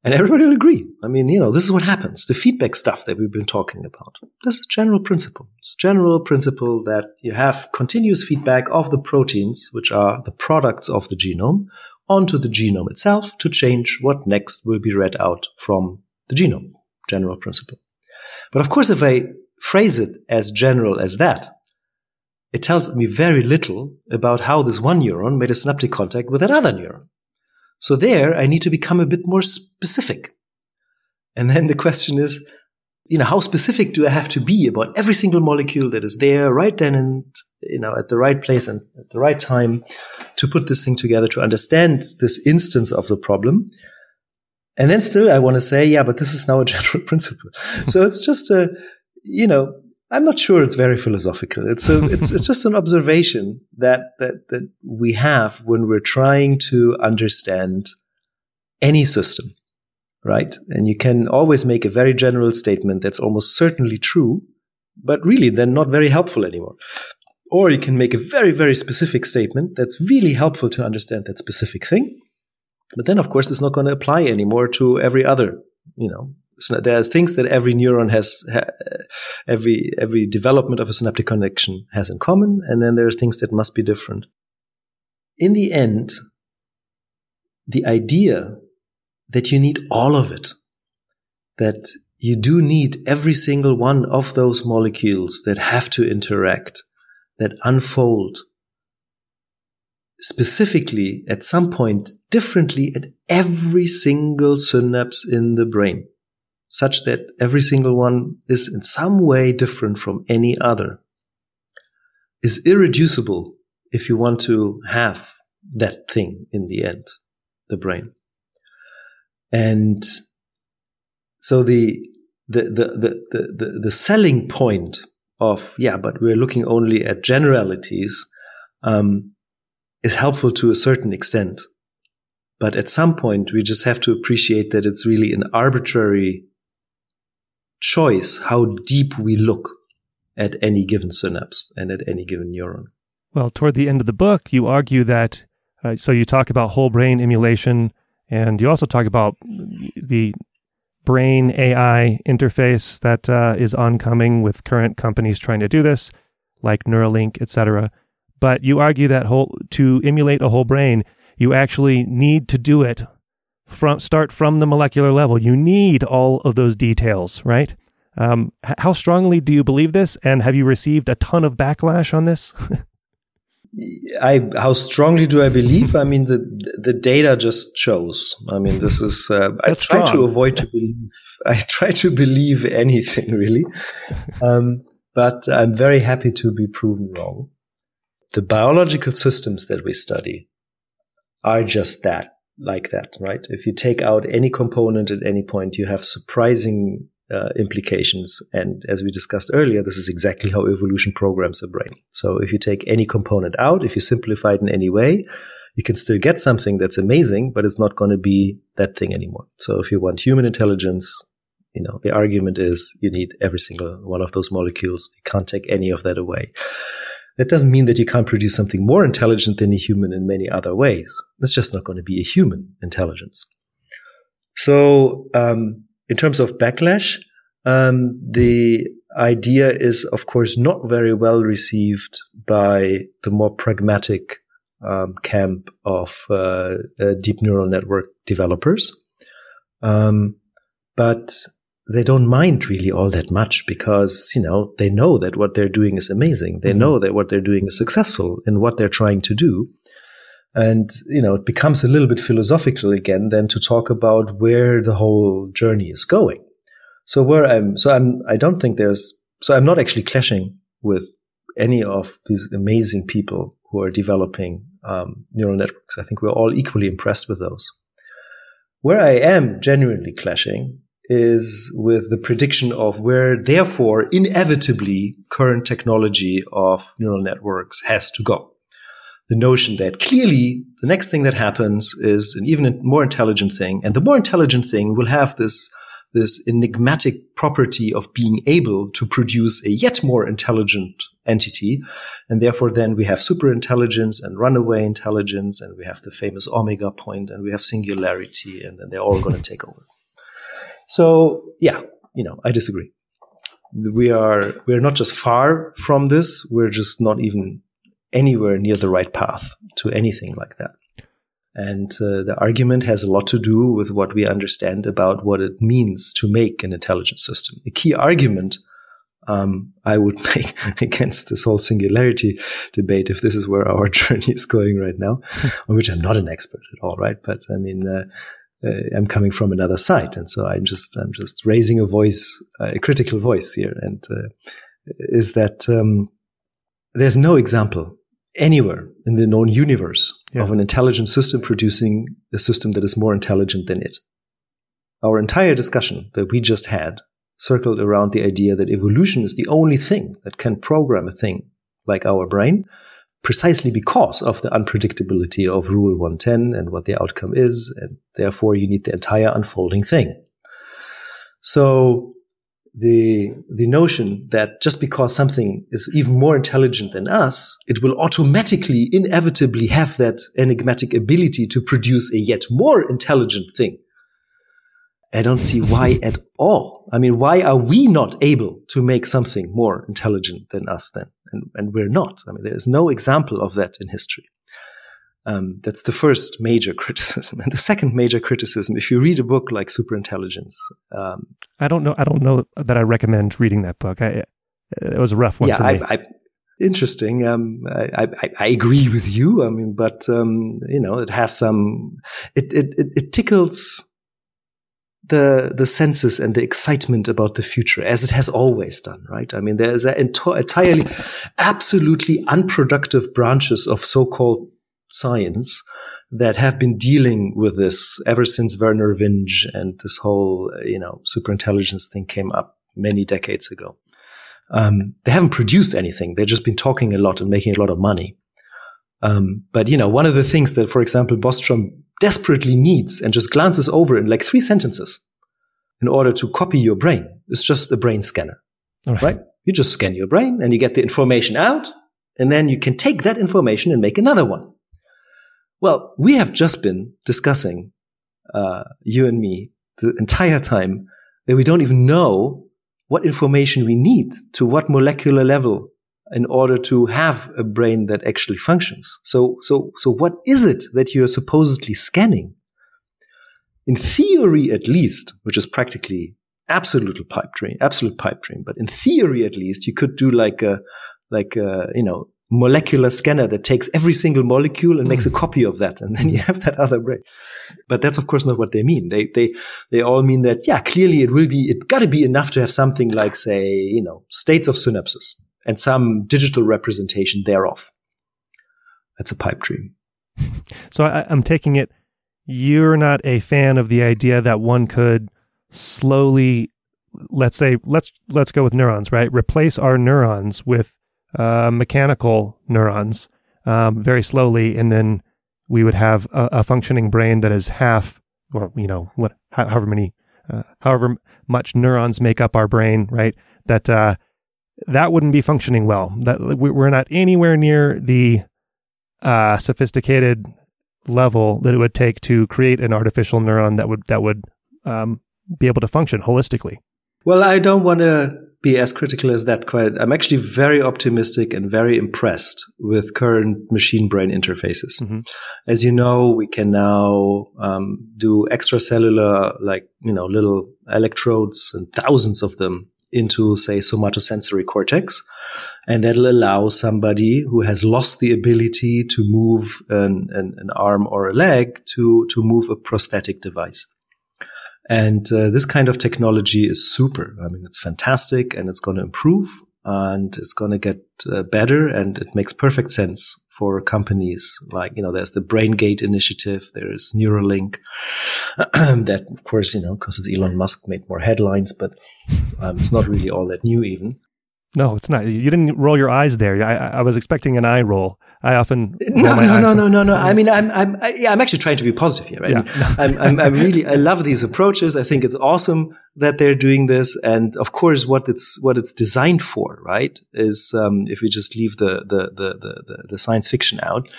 And everybody will agree. I mean, you know, this is what happens. The feedback stuff that we've been talking about. This is a general principle. It's a general principle that you have continuous feedback of the proteins, which are the products of the genome, onto the genome itself to change what next will be read out from the genome. General principle. But of course, if I phrase it as general as that, it tells me very little about how this one neuron made a synaptic contact with another neuron. So there, I need to become a bit more specific. And then the question is, you know, how specific do I have to be about every single molecule that is there right then and you know, at the right place and at the right time to put this thing together to understand this instance of the problem. And then still I want to say, yeah, but this is now a (laughs) general principle. so it's just a, you know, I'm not sure it's very philosophical. It's a, it's, it's just an observation that, that, that we have when we're trying to understand any system, right? And you can always make a very general statement that's almost certainly true, but really then not very helpful anymore Or you can make a very, very specific statement that's really helpful to understand that specific thing. But then, of course, it's not going to apply anymore to every other, you know, there are things that every neuron has, every, every development of a synaptic connection has in common. And then there are things that must be different. In the end, the idea that you need all of it, that you do need every single one of those molecules that have to interact, that unfold specifically at some point differently at every single synapse in the brain, such that every single one is in some way different from any other, is irreducible if you want to have that thing in the end, the brain. And so the, the, the, the, the, the selling point of, yeah, but we're looking only at generalities, um, is helpful to a certain extent. But at some point, we just have to appreciate that it's really an arbitrary choice how deep we look at any given synapse and at any given neuron. Well, toward the end of the book, you argue that, uh, so you talk about whole brain emulation, and you also talk about the brain AI interface that uh, is oncoming with current companies trying to do this, like Neuralink, etc. But you argue that whole, to emulate a whole brain, you actually need to do it from start from the molecular level. You need all of those details, right? Um, how strongly do you believe this? And have you received a ton of backlash on this? (laughs) I how strongly do I believe? I mean, the the data just shows. I mean, this is. Uh, I try strong. to avoid to believe. I try to believe anything (laughs) really, um, but I'm very happy to be proven wrong. The biological systems that we study are just that, like that, right? If you take out any component at any point, you have surprising uh, implications. And as we discussed earlier, this is exactly how evolution programs a brain. So if you take any component out, if you simplify it in any way, you can still get something that's amazing, but it's not going to be that thing anymore. So if you want human intelligence, you know, the argument is you need every single one of those molecules. You can't take any of that away. That doesn't mean that you can't produce something more intelligent than a human in many other ways. It's just not going to be a human intelligence. So, um, in terms of backlash, um, the idea is, of course, not very well received by the more pragmatic um, camp of uh, uh, deep neural network developers. Um, but they don't mind really all that much because, you know, they know that what they're doing is amazing. They mm-hmm. know that what they're doing is successful in what they're trying to do. And, you know, it becomes a little bit philosophical again then to talk about where the whole journey is going. So where I'm, so I'm, I don't think there's, so I'm not actually clashing with any of these amazing people who are developing um, neural networks. I think we're all equally impressed with those. Where I am genuinely clashing is with the prediction of where, therefore, inevitably current technology of neural networks has to go the notion that clearly the next thing that happens is an even more intelligent thing. And the more intelligent thing will have this, this enigmatic property of being able to produce a yet more intelligent entity. And therefore then we have super intelligence and runaway intelligence and we have the famous omega point and we have singularity and then they're all going (laughs) to take over. So yeah, you know, I disagree. We are, we're not just far from this. We're just not even anywhere near the right path to anything like that. And uh, the argument has a lot to do with what we understand about what it means to make an intelligent system. The key argument um, I would (laughs) make against this whole singularity debate, if this is where our (laughs) journey is going right now, (laughs) on which I'm not an expert at all, right? But I mean, uh, uh, I'm coming from another side, and so I'm just I'm just raising a voice, a critical voice here, and uh, is that um, there's no example anywhere in the known universe yeah. of an intelligent system producing a system that is more intelligent than it. Our entire discussion that we just had circled around the idea that evolution is the only thing that can program a thing like our brain, precisely because of the unpredictability of Rule 110 and what the outcome is, and therefore you need the entire unfolding thing. So the the notion that just because something is even more intelligent than us, it will automatically, inevitably have that enigmatic ability to produce a yet more intelligent thing. I don't see (laughs) why at all. I mean, why are we not able to make something more intelligent than us then? And, and we're not. I mean, there is no example of that in history. Um, that's the first major (laughs) criticism. And the second major criticism, if you read a book like Superintelligence, um, I don't know. I don't know that I recommend reading that book. I, it was a rough one. Yeah, for I. I, interesting. Um, I, I, I agree with you. I mean, but um, you know, it has some. It it it, it tickles the the senses and the excitement about the future as it has always done right i mean there is an entirely absolutely unproductive branches of so-called science that have been dealing with this ever since Vernor Vinge and this whole, you know, superintelligence thing came up many decades ago. Um, they haven't produced anything. They've just been talking a lot and making a lot of money. Um, but you know, one of the things that, for example, Bostrom desperately needs and just glances over in like three sentences in order to copy your brain is just a brain scanner, right. right? You just scan your brain and you get the information out, and then you can take that information and make another one. Well, we have just been discussing, uh, you and me, the entire time that we don't even know what information we need to what molecular level in order to have a brain that actually functions. So, so, so what is it that you're supposedly scanning? In theory, at least, which is practically absolute pipe dream, absolute pipe dream, but in theory, at least, you could do like a, like a, you know, molecular scanner that takes every single molecule and mm. makes a mm. copy of that. And then you have that other brain. But that's of course not what they mean. They, they, they all mean that, yeah, clearly it will be, it gotta be enough to have something like, say, you know, states of synapses and some digital representation thereof. That's a pipe dream. So I, I'm taking it you're not a fan of the idea that one could slowly let's say let's let's go with neurons right replace our neurons with uh, mechanical neurons um, very slowly, and then we would have a, a, functioning brain that is half, or you know, what, however many, uh, however much neurons make up our brain, right? That uh, that wouldn't be functioning well. That we're not anywhere near the uh, sophisticated level that it would take to create an artificial neuron that would that would um, be able to function holistically. Well, I don't want to be as critical as that quite. I'm actually very optimistic and very impressed with current machine brain interfaces. Mm-hmm. As you know, we can now um, do extracellular, like, you know, little electrodes and thousands of them into, say, somatosensory cortex. And that'll allow somebody who has lost the ability to move an, an, an arm or a leg to, to move a prosthetic device. And uh, this kind of technology is super. I mean, it's fantastic and it's going to improve and it's going to get uh, better. And it makes perfect sense for companies like, you know, there's the BrainGate initiative. There is Neuralink (clears throat) that, of course, you know, because it's Elon Musk made more headlines, but um, it's not really all that new even. No, it's not. You didn't roll your eyes there. I, I was expecting an eye roll. I often no no no no no no. I mean, I'm I'm I, yeah, I'm actually trying to be positive here, right? Yeah. (laughs) I'm, I'm I'm really I love these approaches. I think it's awesome that they're doing this, and of course, what it's what it's designed for, right? Is um, if we just leave the the the the, the science fiction out,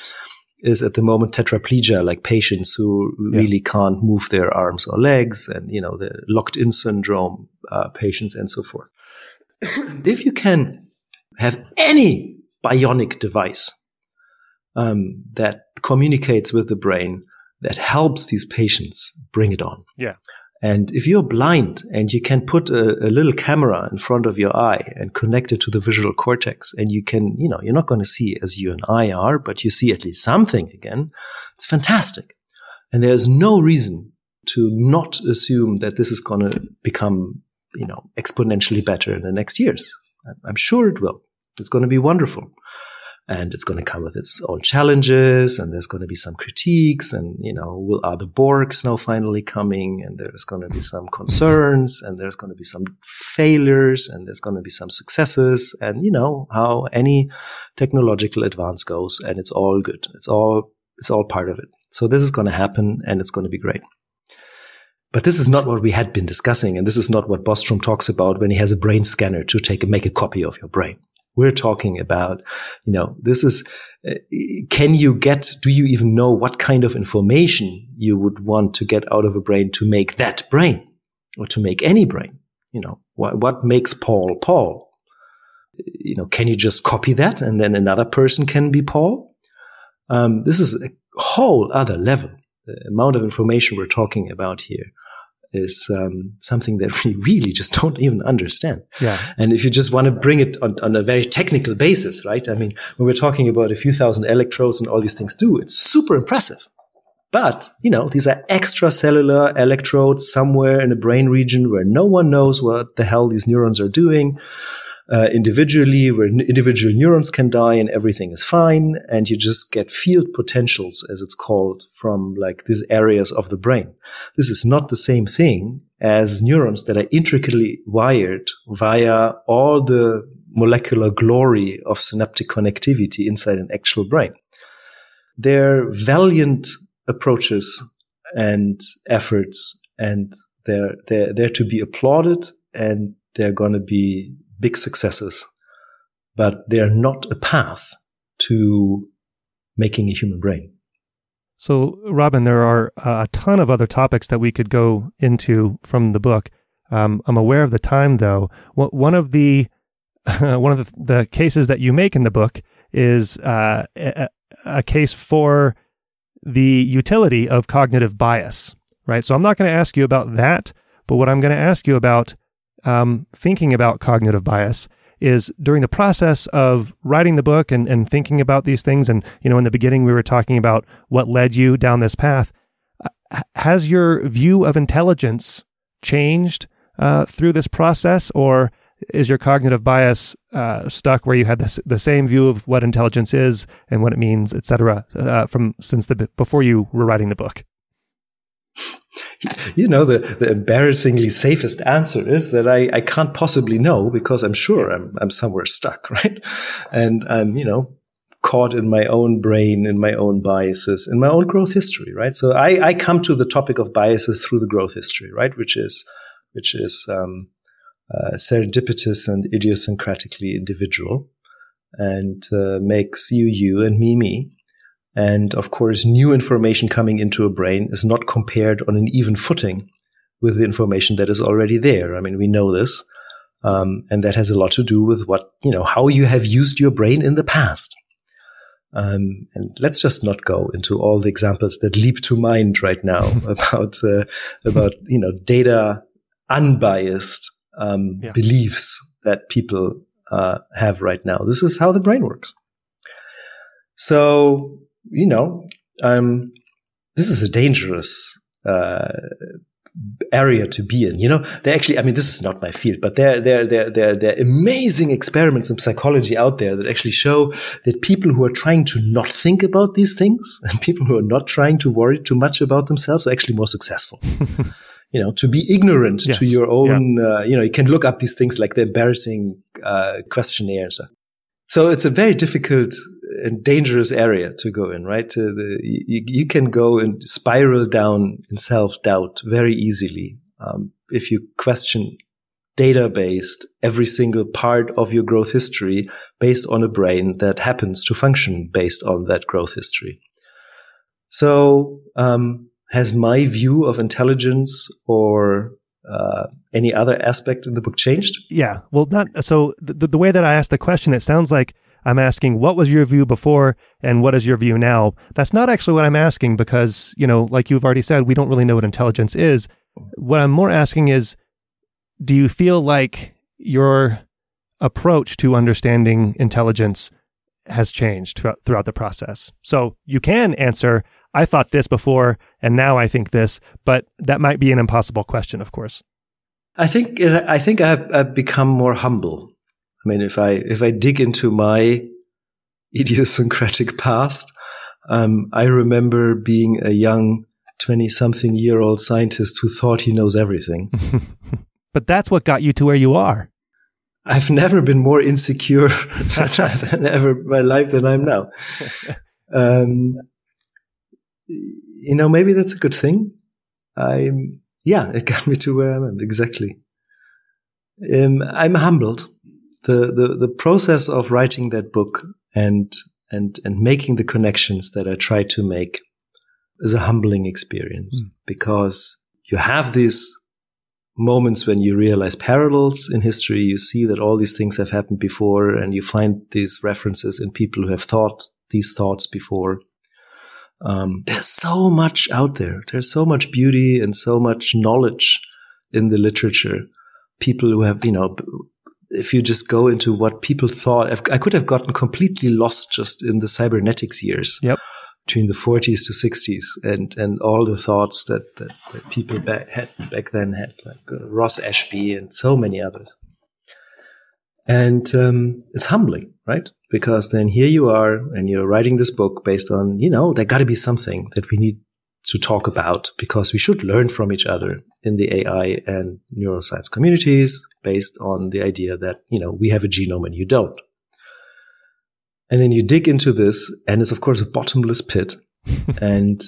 is at the moment tetraplegia, like patients who yeah. really can't move their arms or legs, and you know the locked in syndrome uh, patients and so forth. (coughs) if you can have any bionic device um, that communicates with the brain that helps these patients bring it on. Yeah. And if you're blind and you can put a, a, little camera in front of your eye and connect it to the visual cortex and you can, you know, you're not going to see as you and I are, but you see at least something again. It's fantastic. And there's no reason to not assume that this is going to become, you know, exponentially better in the next years. I'm sure it will. It's going to be wonderful and it's going to come with its own challenges and there's going to be some critiques and you know will are the borgs now finally coming and there's going to be some concerns and there's going to be some failures and there's going to be some successes and you know how any technological advance goes and it's all good it's all it's all part of it so this is going to happen and it's going to be great But this is not what we had been discussing. And this is not what Bostrom talks about when he has a brain scanner to take and make a copy of your brain. We're talking about, you know, this is, uh, can you get, do you even know what kind of information you would want to get out of a brain to make that brain or to make any brain? You know, what, what makes Paul Paul? You know, can you just copy that and then another person can be Paul? Um, this is a whole other level. The amount of information we're talking about here is um, something that we really just don't even understand. Yeah. And if you just want to bring it on, on, a very technical basis, right? I mean, when we're talking about a few thousand electrodes and all these things do, it's super impressive. But, you know, these are extracellular electrodes somewhere in a brain region where no one knows what the hell these neurons are doing uh, individually, where individual neurons can die and everything is fine, and you just get field potentials, as it's called, from like these areas of the brain. This is not the same thing as neurons that are intricately wired via all the molecular glory of synaptic connectivity inside an actual brain. They're valiant approaches and efforts, and they're they're they're to be applauded, and they're going to be big successes, but they are not a path to making a human brain. So, Robin, there are a ton of other topics that we could go into from the book. Um, I'm aware of the time, though. One of the (laughs) one of the, the, cases that you make in the book is uh, a, a, case for the utility of cognitive bias, right? So I'm not going to ask you about that, but what I'm going to ask you about um, thinking about cognitive bias is during the process of writing the book and, and thinking about these things. And, you know, in the beginning, we were talking about what led you down this path. Uh, has your view of intelligence changed uh, through this process, or is your cognitive bias uh, stuck where you had the, the same view of what intelligence is and what it means, et cetera, uh, from since the before you were writing the book? (laughs) you know, the, the embarrassingly safest answer is that I, I can't possibly know because I'm sure I'm, I'm somewhere stuck, (laughs) right? And I'm, you know, caught in my own brain, in my own biases, in my own growth history, right? So I, I come to the topic of biases through the growth history, right? Which is, which is, um, uh, serendipitous and idiosyncratically individual and uh, makes you you and me me. And of course, new information coming into a brain is not compared on an even footing with the information that is already there. I mean, we know this. Um, and that has a lot to do with what, you know, how you have used your brain in the past. Um, and let's just not go into all the examples that leap to mind right now (laughs) about, uh, about, you know, data unbiased, um, yeah. beliefs that people, uh, have right now. This is how the brain works. So you know, um, this is a dangerous uh, area to be in. You know, they actually, I mean, this is not my field, but there, there, there, there, there are amazing experiments in psychology out there that actually show that people who are trying to not think about these things (laughs) and people who are not trying to worry too much about themselves are actually more successful. (laughs) you know, to be ignorant yes. to your own, yeah. uh, you know, you can look up these things like the embarrassing uh, questionnaires. So it's a very difficult and dangerous area to go in, right? The, you, you, can go and spiral down in self doubt very easily um, if you question data based every single part of your growth history based on a brain that happens to function based on that growth history. So, um, has my view of intelligence or uh, any other aspect of the book changed? Yeah. Well, not so. The, the way that I asked the question, it sounds like I'm asking what was your view before and what is your view now. That's not actually what I'm asking because you know, like you've already said, we don't really know what intelligence is. What I'm more asking is, do you feel like your approach to understanding intelligence has changed throughout, the process? So you can answer, I thought this before and now I think this, but that might be an impossible question, of course. I think I think I've, I've, become more humble. I mean, if I if I dig into my idiosyncratic past, um, I remember being a young twenty-something year old scientist who thought he knows everything. (laughs) but that's what got you to where you are. I've never been more insecure (laughs) than ever in my life than I'm now. (laughs) Um, you know, maybe that's a good thing. I'm, yeah, it got me to where I am exactly. Um, I'm humbled. The, the the process of writing that book and and and making the connections that I try to make is a humbling experience mm. because you have these moments when you realize parallels in history. You see that all these things have happened before, and you find these references in people who have thought these thoughts before. Um, there's so much out there. There's so much beauty and so much knowledge in the literature. People who have, you know, if you just go into what people thought, I could have gotten completely lost just in the cybernetics years. Yep. Between the 40s to 60s and, and all the thoughts that, that, that people back, had, back then had, like uh, Ross Ashby and so many others. And um, it's humbling, right? Because then here you are and you're writing this book based on, you know, there got to be something that we need to talk about because we should learn from each other in the AI and neuroscience communities based on the idea that, you know, we have a genome and you don't. And then you dig into this and it's of course a bottomless pit (laughs) and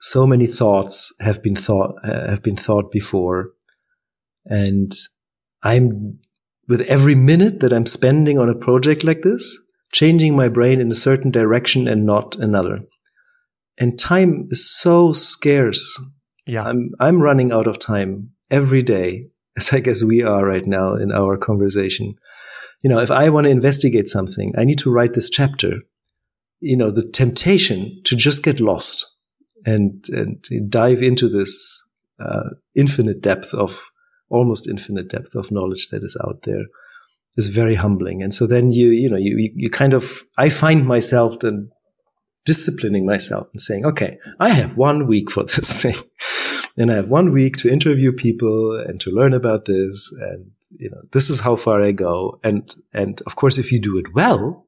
so many thoughts have been thought, uh, have been thought before. And I'm with every minute that I'm spending on a project like this, changing my brain in a certain direction and not another and time is so scarce. Yeah. I'm, I'm running out of time every day, (laughs) as I guess we are right now in our conversation. You know, if I want to investigate something, I need to write this chapter. You know, the temptation to just get lost and, and dive into this uh, infinite depth of, almost infinite depth of knowledge that is out there is very humbling. And so then you, you know, you, you kind of, I find myself then disciplining myself and saying, okay, I have one week for (laughs) this thing. and I have one week to interview people and to learn about this. And, you know, this is how far I go. And, and of course, if you do it well,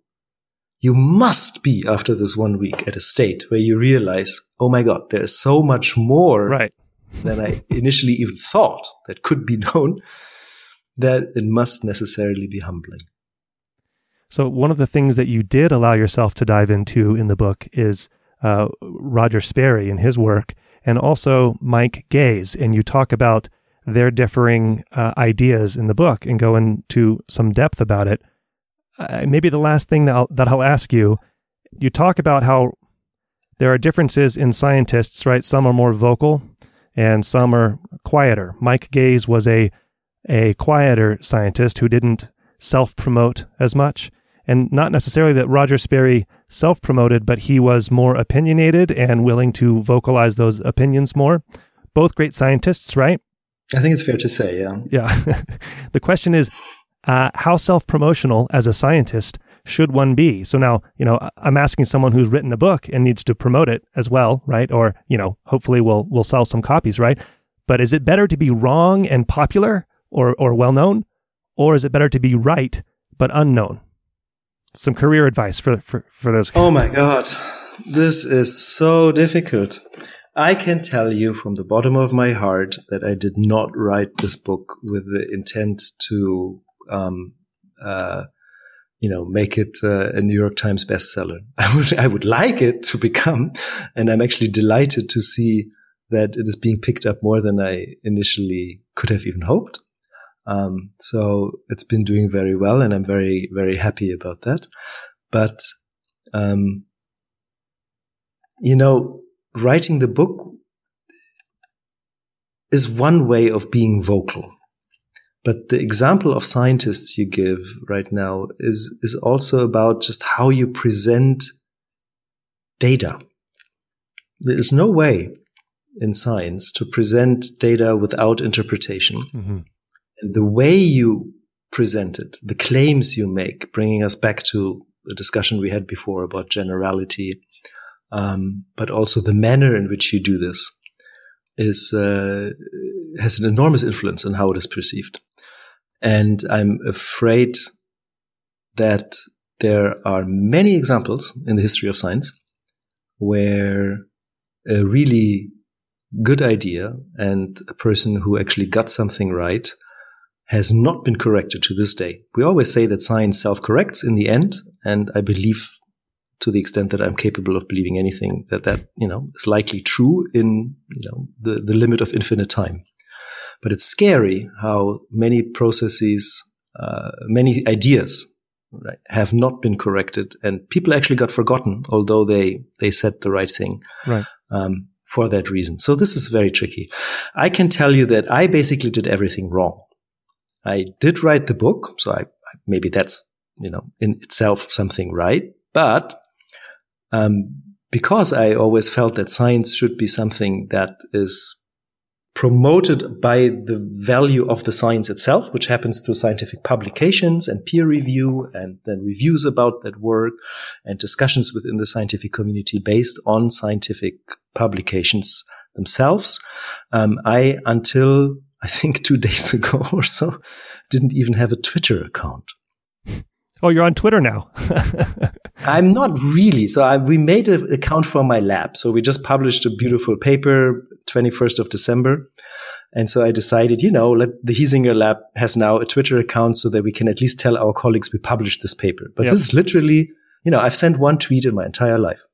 you must be after this one week at a state where you realize, oh my God, there's so much more right. (laughs) than I initially even thought that could be known that it must necessarily be humbling. So, one of the things that you did allow yourself to dive into in the book is uh, Roger Sperry and his work, and also Mike Gaze. And you talk about their differing uh, ideas in the book and go into some depth about it. Uh, maybe the last thing that I'll, that I'll ask you you talk about how there are differences in scientists, right? Some are more vocal and some are quieter. Mike Gaze was a a quieter scientist who didn't self promote as much and not necessarily that Roger Sperry self promoted, but he was more opinionated and willing to vocalize those opinions more. Both great scientists, right? I think it's fair to say, yeah. Yeah. (laughs) the question is, uh, how self promotional as a scientist should one be? So now, you know, I'm asking someone who's written a book and needs to promote it as well, right? Or, you know, hopefully we'll, we'll sell some copies, right? But is it better to be wrong and popular or, or well known? Or is it better to be right but unknown? Some career advice for for for those. Oh my god, this is so difficult. I can tell you from the bottom of my heart that I did not write this book with the intent to, um, uh, you know, make it uh, a New York Times bestseller. (laughs) I would, I would like it to become, and I'm actually delighted to see that it is being picked up more than I initially could have even hoped. Um, so it's been doing very well, and I'm very, very happy about that. But, um, you know, writing the book is one way of being vocal. But the example of scientists you give right now is, is also about just how you present data. There is no way in science to present data without interpretation. Mm-hmm. And the way you present it, the claims you make, bringing us back to the discussion we had before about generality, um, but also the manner in which you do this is uh, has an enormous influence on how it is perceived. And I'm afraid that there are many examples in the history of science where a really good idea and a person who actually got something right has not been corrected to this day. We always say that science self corrects in the end, and I believe to the extent that I'm capable of believing anything that that you know is likely true in you know the the limit of infinite time. But it's scary how many processes, uh, many ideas right, have not been corrected and people actually got forgotten, although they, they said the right thing. Right. Um, for that reason. So this is very tricky. I can tell you that I basically did everything wrong. I did write the book. So I, maybe that's, you know, in itself something right. But, um, because I always felt that science should be something that is promoted by the value of the science itself, which happens through scientific publications and peer review and then reviews about that work and discussions within the scientific community based on scientific publications themselves. Um, I, until I think two days (laughs) ago or so, didn't even have a Twitter account. Oh, you're on Twitter now. (laughs) I'm not really. So I, we made an account for my lab. So we just published a beautiful paper, 21st of December. And so I decided, you know, let the Hiesinger lab has now a Twitter account so that we can at least tell our colleagues we published this paper. But yep. this is literally, you know, I've sent one tweet in my entire life.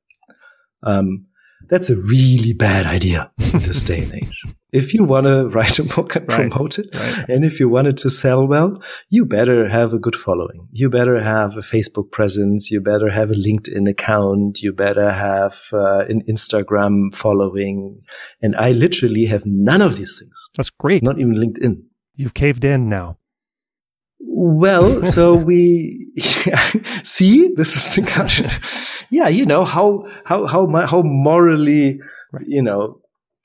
Um, that's a really bad idea in this day and age. (laughs) If you want to write a book and right, promote it, right. and if you want it to sell well, you better have a good following. You better have a Facebook presence. You better have a LinkedIn account. You better have uh, an Instagram following. And I literally have none of these things. That's great. Not even LinkedIn. You've caved in now. Well, so we (laughs) see this is the question. yeah, you know how how how how morally, right. you know,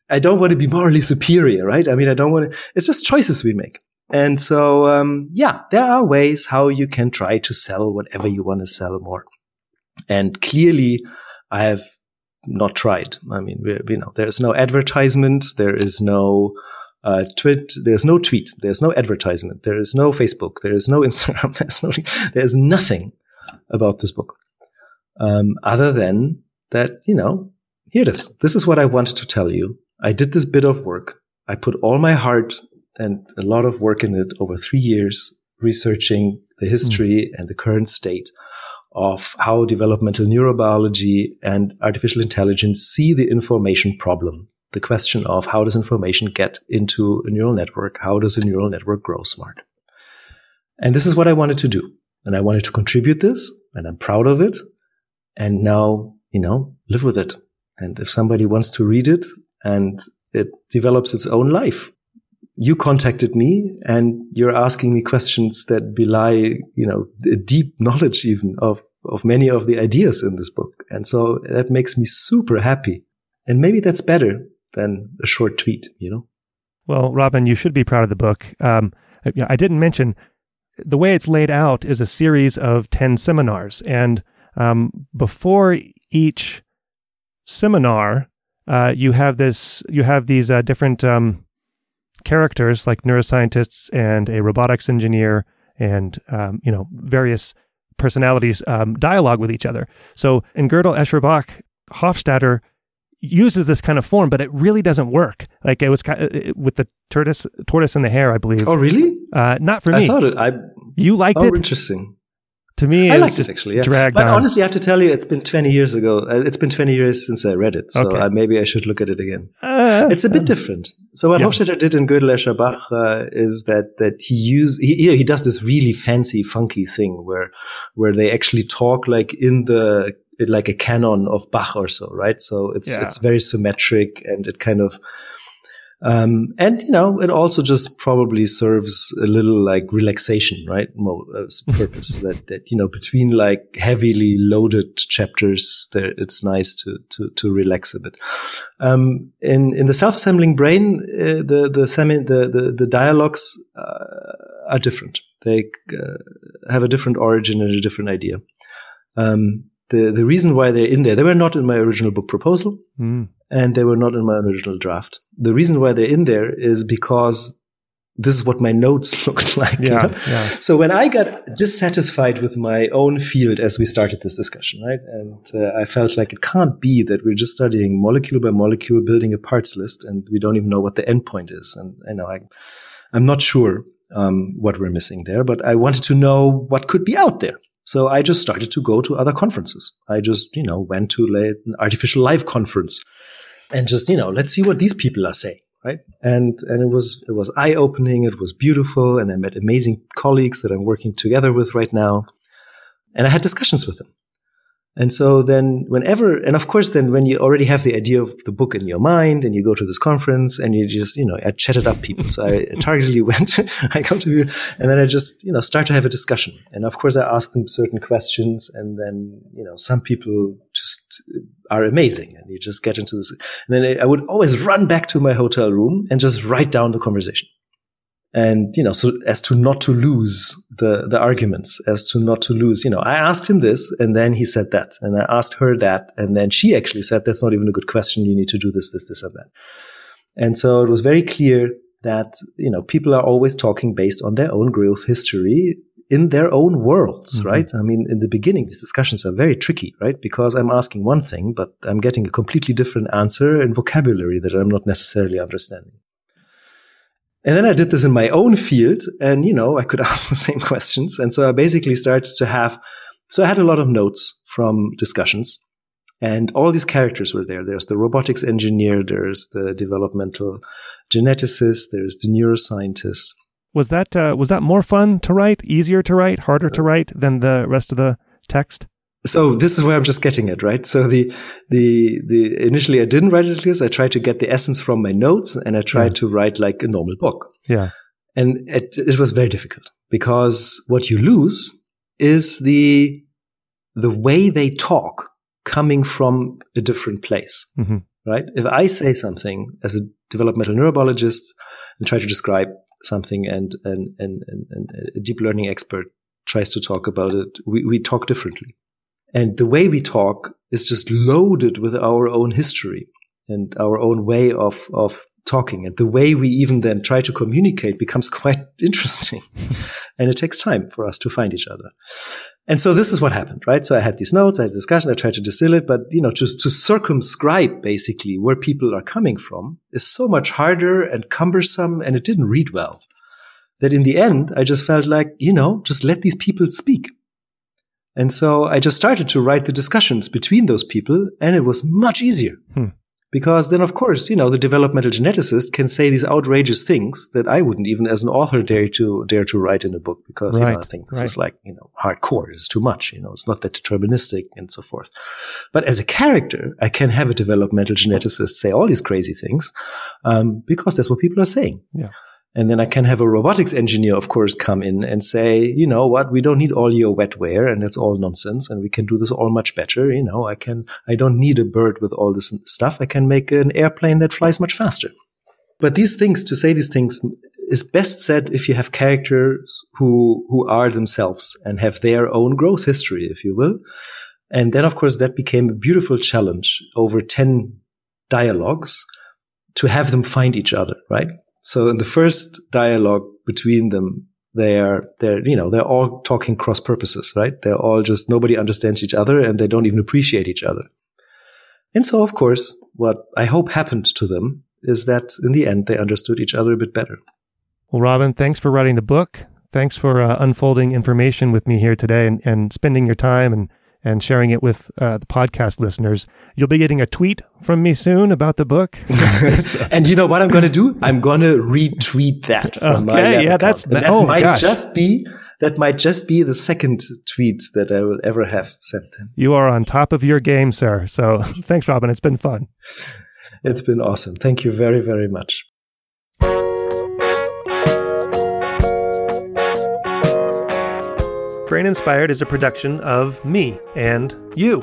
I don't want to be morally superior, right? I mean, I don't want to. It's just choices we make, and so um, yeah, there are ways how you can try to sell whatever you want to sell more, and clearly, I have not tried. I mean, you know, there is no advertisement, there is no uh, tweet. There's no tweet. There's no advertisement. There is no Facebook. There is no (laughs) Instagram. There's no. There's nothing about this book, um, other than that. You know, here it is. This is what I wanted to tell you. I did this bit of work. I put all my heart and a lot of work in it over three years, researching the history mm. and the current state of how developmental neurobiology and artificial intelligence see the information problem the question of how does information get into a neural network? How does a neural network grow smart? And this is what I wanted to do. And I wanted to contribute this and I'm proud of it. And now, you know, live with it. And if somebody wants to read it and it develops its own life, you contacted me and you're asking me questions that belie, you know, a deep (laughs) knowledge even of, of many of the ideas in this book. And so that makes me super happy. And maybe that's better than a short tweet, you know? Well, Robin, you should be proud of the book. Um, I didn't mention the way it's laid out is a series of 10 seminars. And um, before each seminar, uh, you have this, you have these uh, different um, characters like neuroscientists and a robotics engineer and, um, you know, various personalities um, dialogue with each other. So in Gödel Escher Bach, Hofstadter uses this kind of form, but it really doesn't work. Like it was kind of, it, with the tortoise, tortoise and the hare, I believe. Oh, really? Uh, not for me. I thought it. I you liked oh, it. Interesting. To me, I liked it actually. Yeah. Dragged but on. honestly, I have to tell you, it's been 20 years ago. Uh, it's been 20 years since I read it, so okay. uh, maybe I should look at it again. Uh, it's a bit different. So what yeah. Hofstadter did in Gödel Escher Bach uh, is that that he use he, you know, he does this really fancy, funky thing where where they actually talk like in the like a canon of Bach or so, right? So it's yeah. it's very symmetric and it kind of um, and you know it also just probably serves a little like relaxation, right? Mo- uh, (laughs) purpose that that you know between like heavily loaded chapters, there it's nice to to to relax a bit. Um, in in the self-assembling brain, uh, the the semi the the, the dialogues uh, are different. They uh, have a different origin and a different idea. Um, the the reason why they're in there, they were not in my original book proposal, mm. and they were not in my original draft. The reason why they're in there is because this is what my notes (laughs) looked like. Yeah, you know? yeah. So when I got dissatisfied with my own field as we started this discussion, right, and uh, I felt like it can't be that we're just studying molecule by molecule, building a parts list, and we don't even know what the endpoint is. And you know, I, I'm not sure um, what we're missing there, but I wanted to know what could be out there. So I just started to go to other conferences. I just, you know, went to an artificial life conference and just, you know, let's see what these people are saying. right? And and it was it was eye opening. It was beautiful, and I met amazing colleagues that I'm working together with right now, and I had discussions with them. And so then whenever, and of course, then when you already have the idea of the book in your mind and you go to this conference and you just, you know, I chatted up people. So I (laughs) targetedly went, (laughs) I come to you and then I just, you know, start to have a discussion. And of course, I ask them certain questions and then, you know, some people just are amazing and you just get into this. And then I would always run back to my hotel room and just write down the conversation and you know so as to not to lose the the arguments as to not to lose you know i asked him this and then he said that and i asked her that and then she actually said that's not even a good question you need to do this this this and that and so it was very clear that you know people are always talking based on their own growth history in their own worlds, mm-hmm. right? I mean, in the beginning, these discussions are very tricky, right? Because I'm asking one thing, but I'm getting a completely different answer and vocabulary that I'm not necessarily understanding. And then I did this in my own field and, you know, I could (laughs) ask the same questions. And so I basically started to have, so I had a lot of notes from discussions and all these characters were there. There's the robotics engineer. There's the developmental geneticist. There's the neuroscientist. Was that, uh, was that more fun to write, easier to write, harder to write than the rest of the text? So this is where I'm just getting it, right? So the, the, the, initially I didn't write it like this. I tried to get the essence from my notes and I tried yeah. to write like a normal book. Yeah. And it, it was very difficult because what you lose is the, the way they talk coming from a different place, mm-hmm. right? If I say something as a developmental neurobiologist and try to describe something and, and, and, and, a deep learning expert tries to talk about it, we, we talk differently. And the way we talk is just loaded with our own history and our own way of, of talking. And the way we even then try to communicate becomes (laughs) quite interesting. (laughs) and it takes time for us to find each other. And so this is what happened, right? So I had these notes, I had discussion, I tried to distill it, but you know, just to circumscribe basically where people are coming from is so much harder and cumbersome and it didn't read well that in the end, I just felt like, you know, just let these people speak. And so I just started to write the discussions between those people and it was much easier. Hmm. Because then, of course, you know, the developmental geneticist can say these outrageous things that I wouldn't even as an author dare to, dare to write in a book because, right. you know, I think this right. is like, you know, hardcore. It's too much. You know, it's not that deterministic and so forth. But as a character, I can have a developmental geneticist say all these crazy things, um, because that's what people are saying. Yeah. And then I can have a robotics engineer, of course, come in and say, you know what, we don't need all your wetware and that's all nonsense. And we can do this all much better. You know, I can, I don't need a bird with all this stuff. I can make an airplane that flies much faster. But these things, to say these things is best said if you have characters who, who are themselves and have their own growth history, if you will. And then, of course, that became a beautiful challenge over 10 dialogues to have them find each other, right? So in the first dialogue between them, they are they're you know they're all talking cross purposes, right? They're all just nobody understands each other and they don't even appreciate each other. And so, of course, what I hope happened to them is that in the end they understood each other a bit better. Well, Robin, thanks for writing the book. Thanks for uh, unfolding information with me here today and, and spending your time and and sharing it with uh, the podcast listeners. You'll be getting a tweet from me soon about the book. (laughs) and you know what I'm going to do? I'm going to retweet that. From okay, yeah, that's that oh, might gosh. just be that might just be the second tweet that I will ever have sent him. You are on top of your game, sir. So (laughs) thanks, Robin. It's been fun. It's been awesome. Thank you very, very much. Brain Inspired is a production of me and you.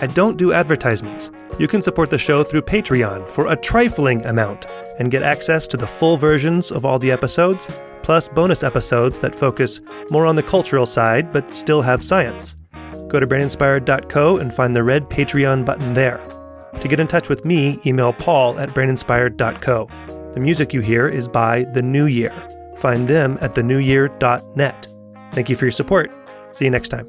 I don't do advertisements. You can support the show through Patreon for a trifling amount and get access to the full versions of all the episodes, plus bonus episodes that focus more on the cultural side but still have science. Go to braininspired.co and find the red Patreon button there. To get in touch with me, email paul at braininspired.co. The music you hear is by The New Year. Find them at thenewyear.net. Thank you for your support. See you next time.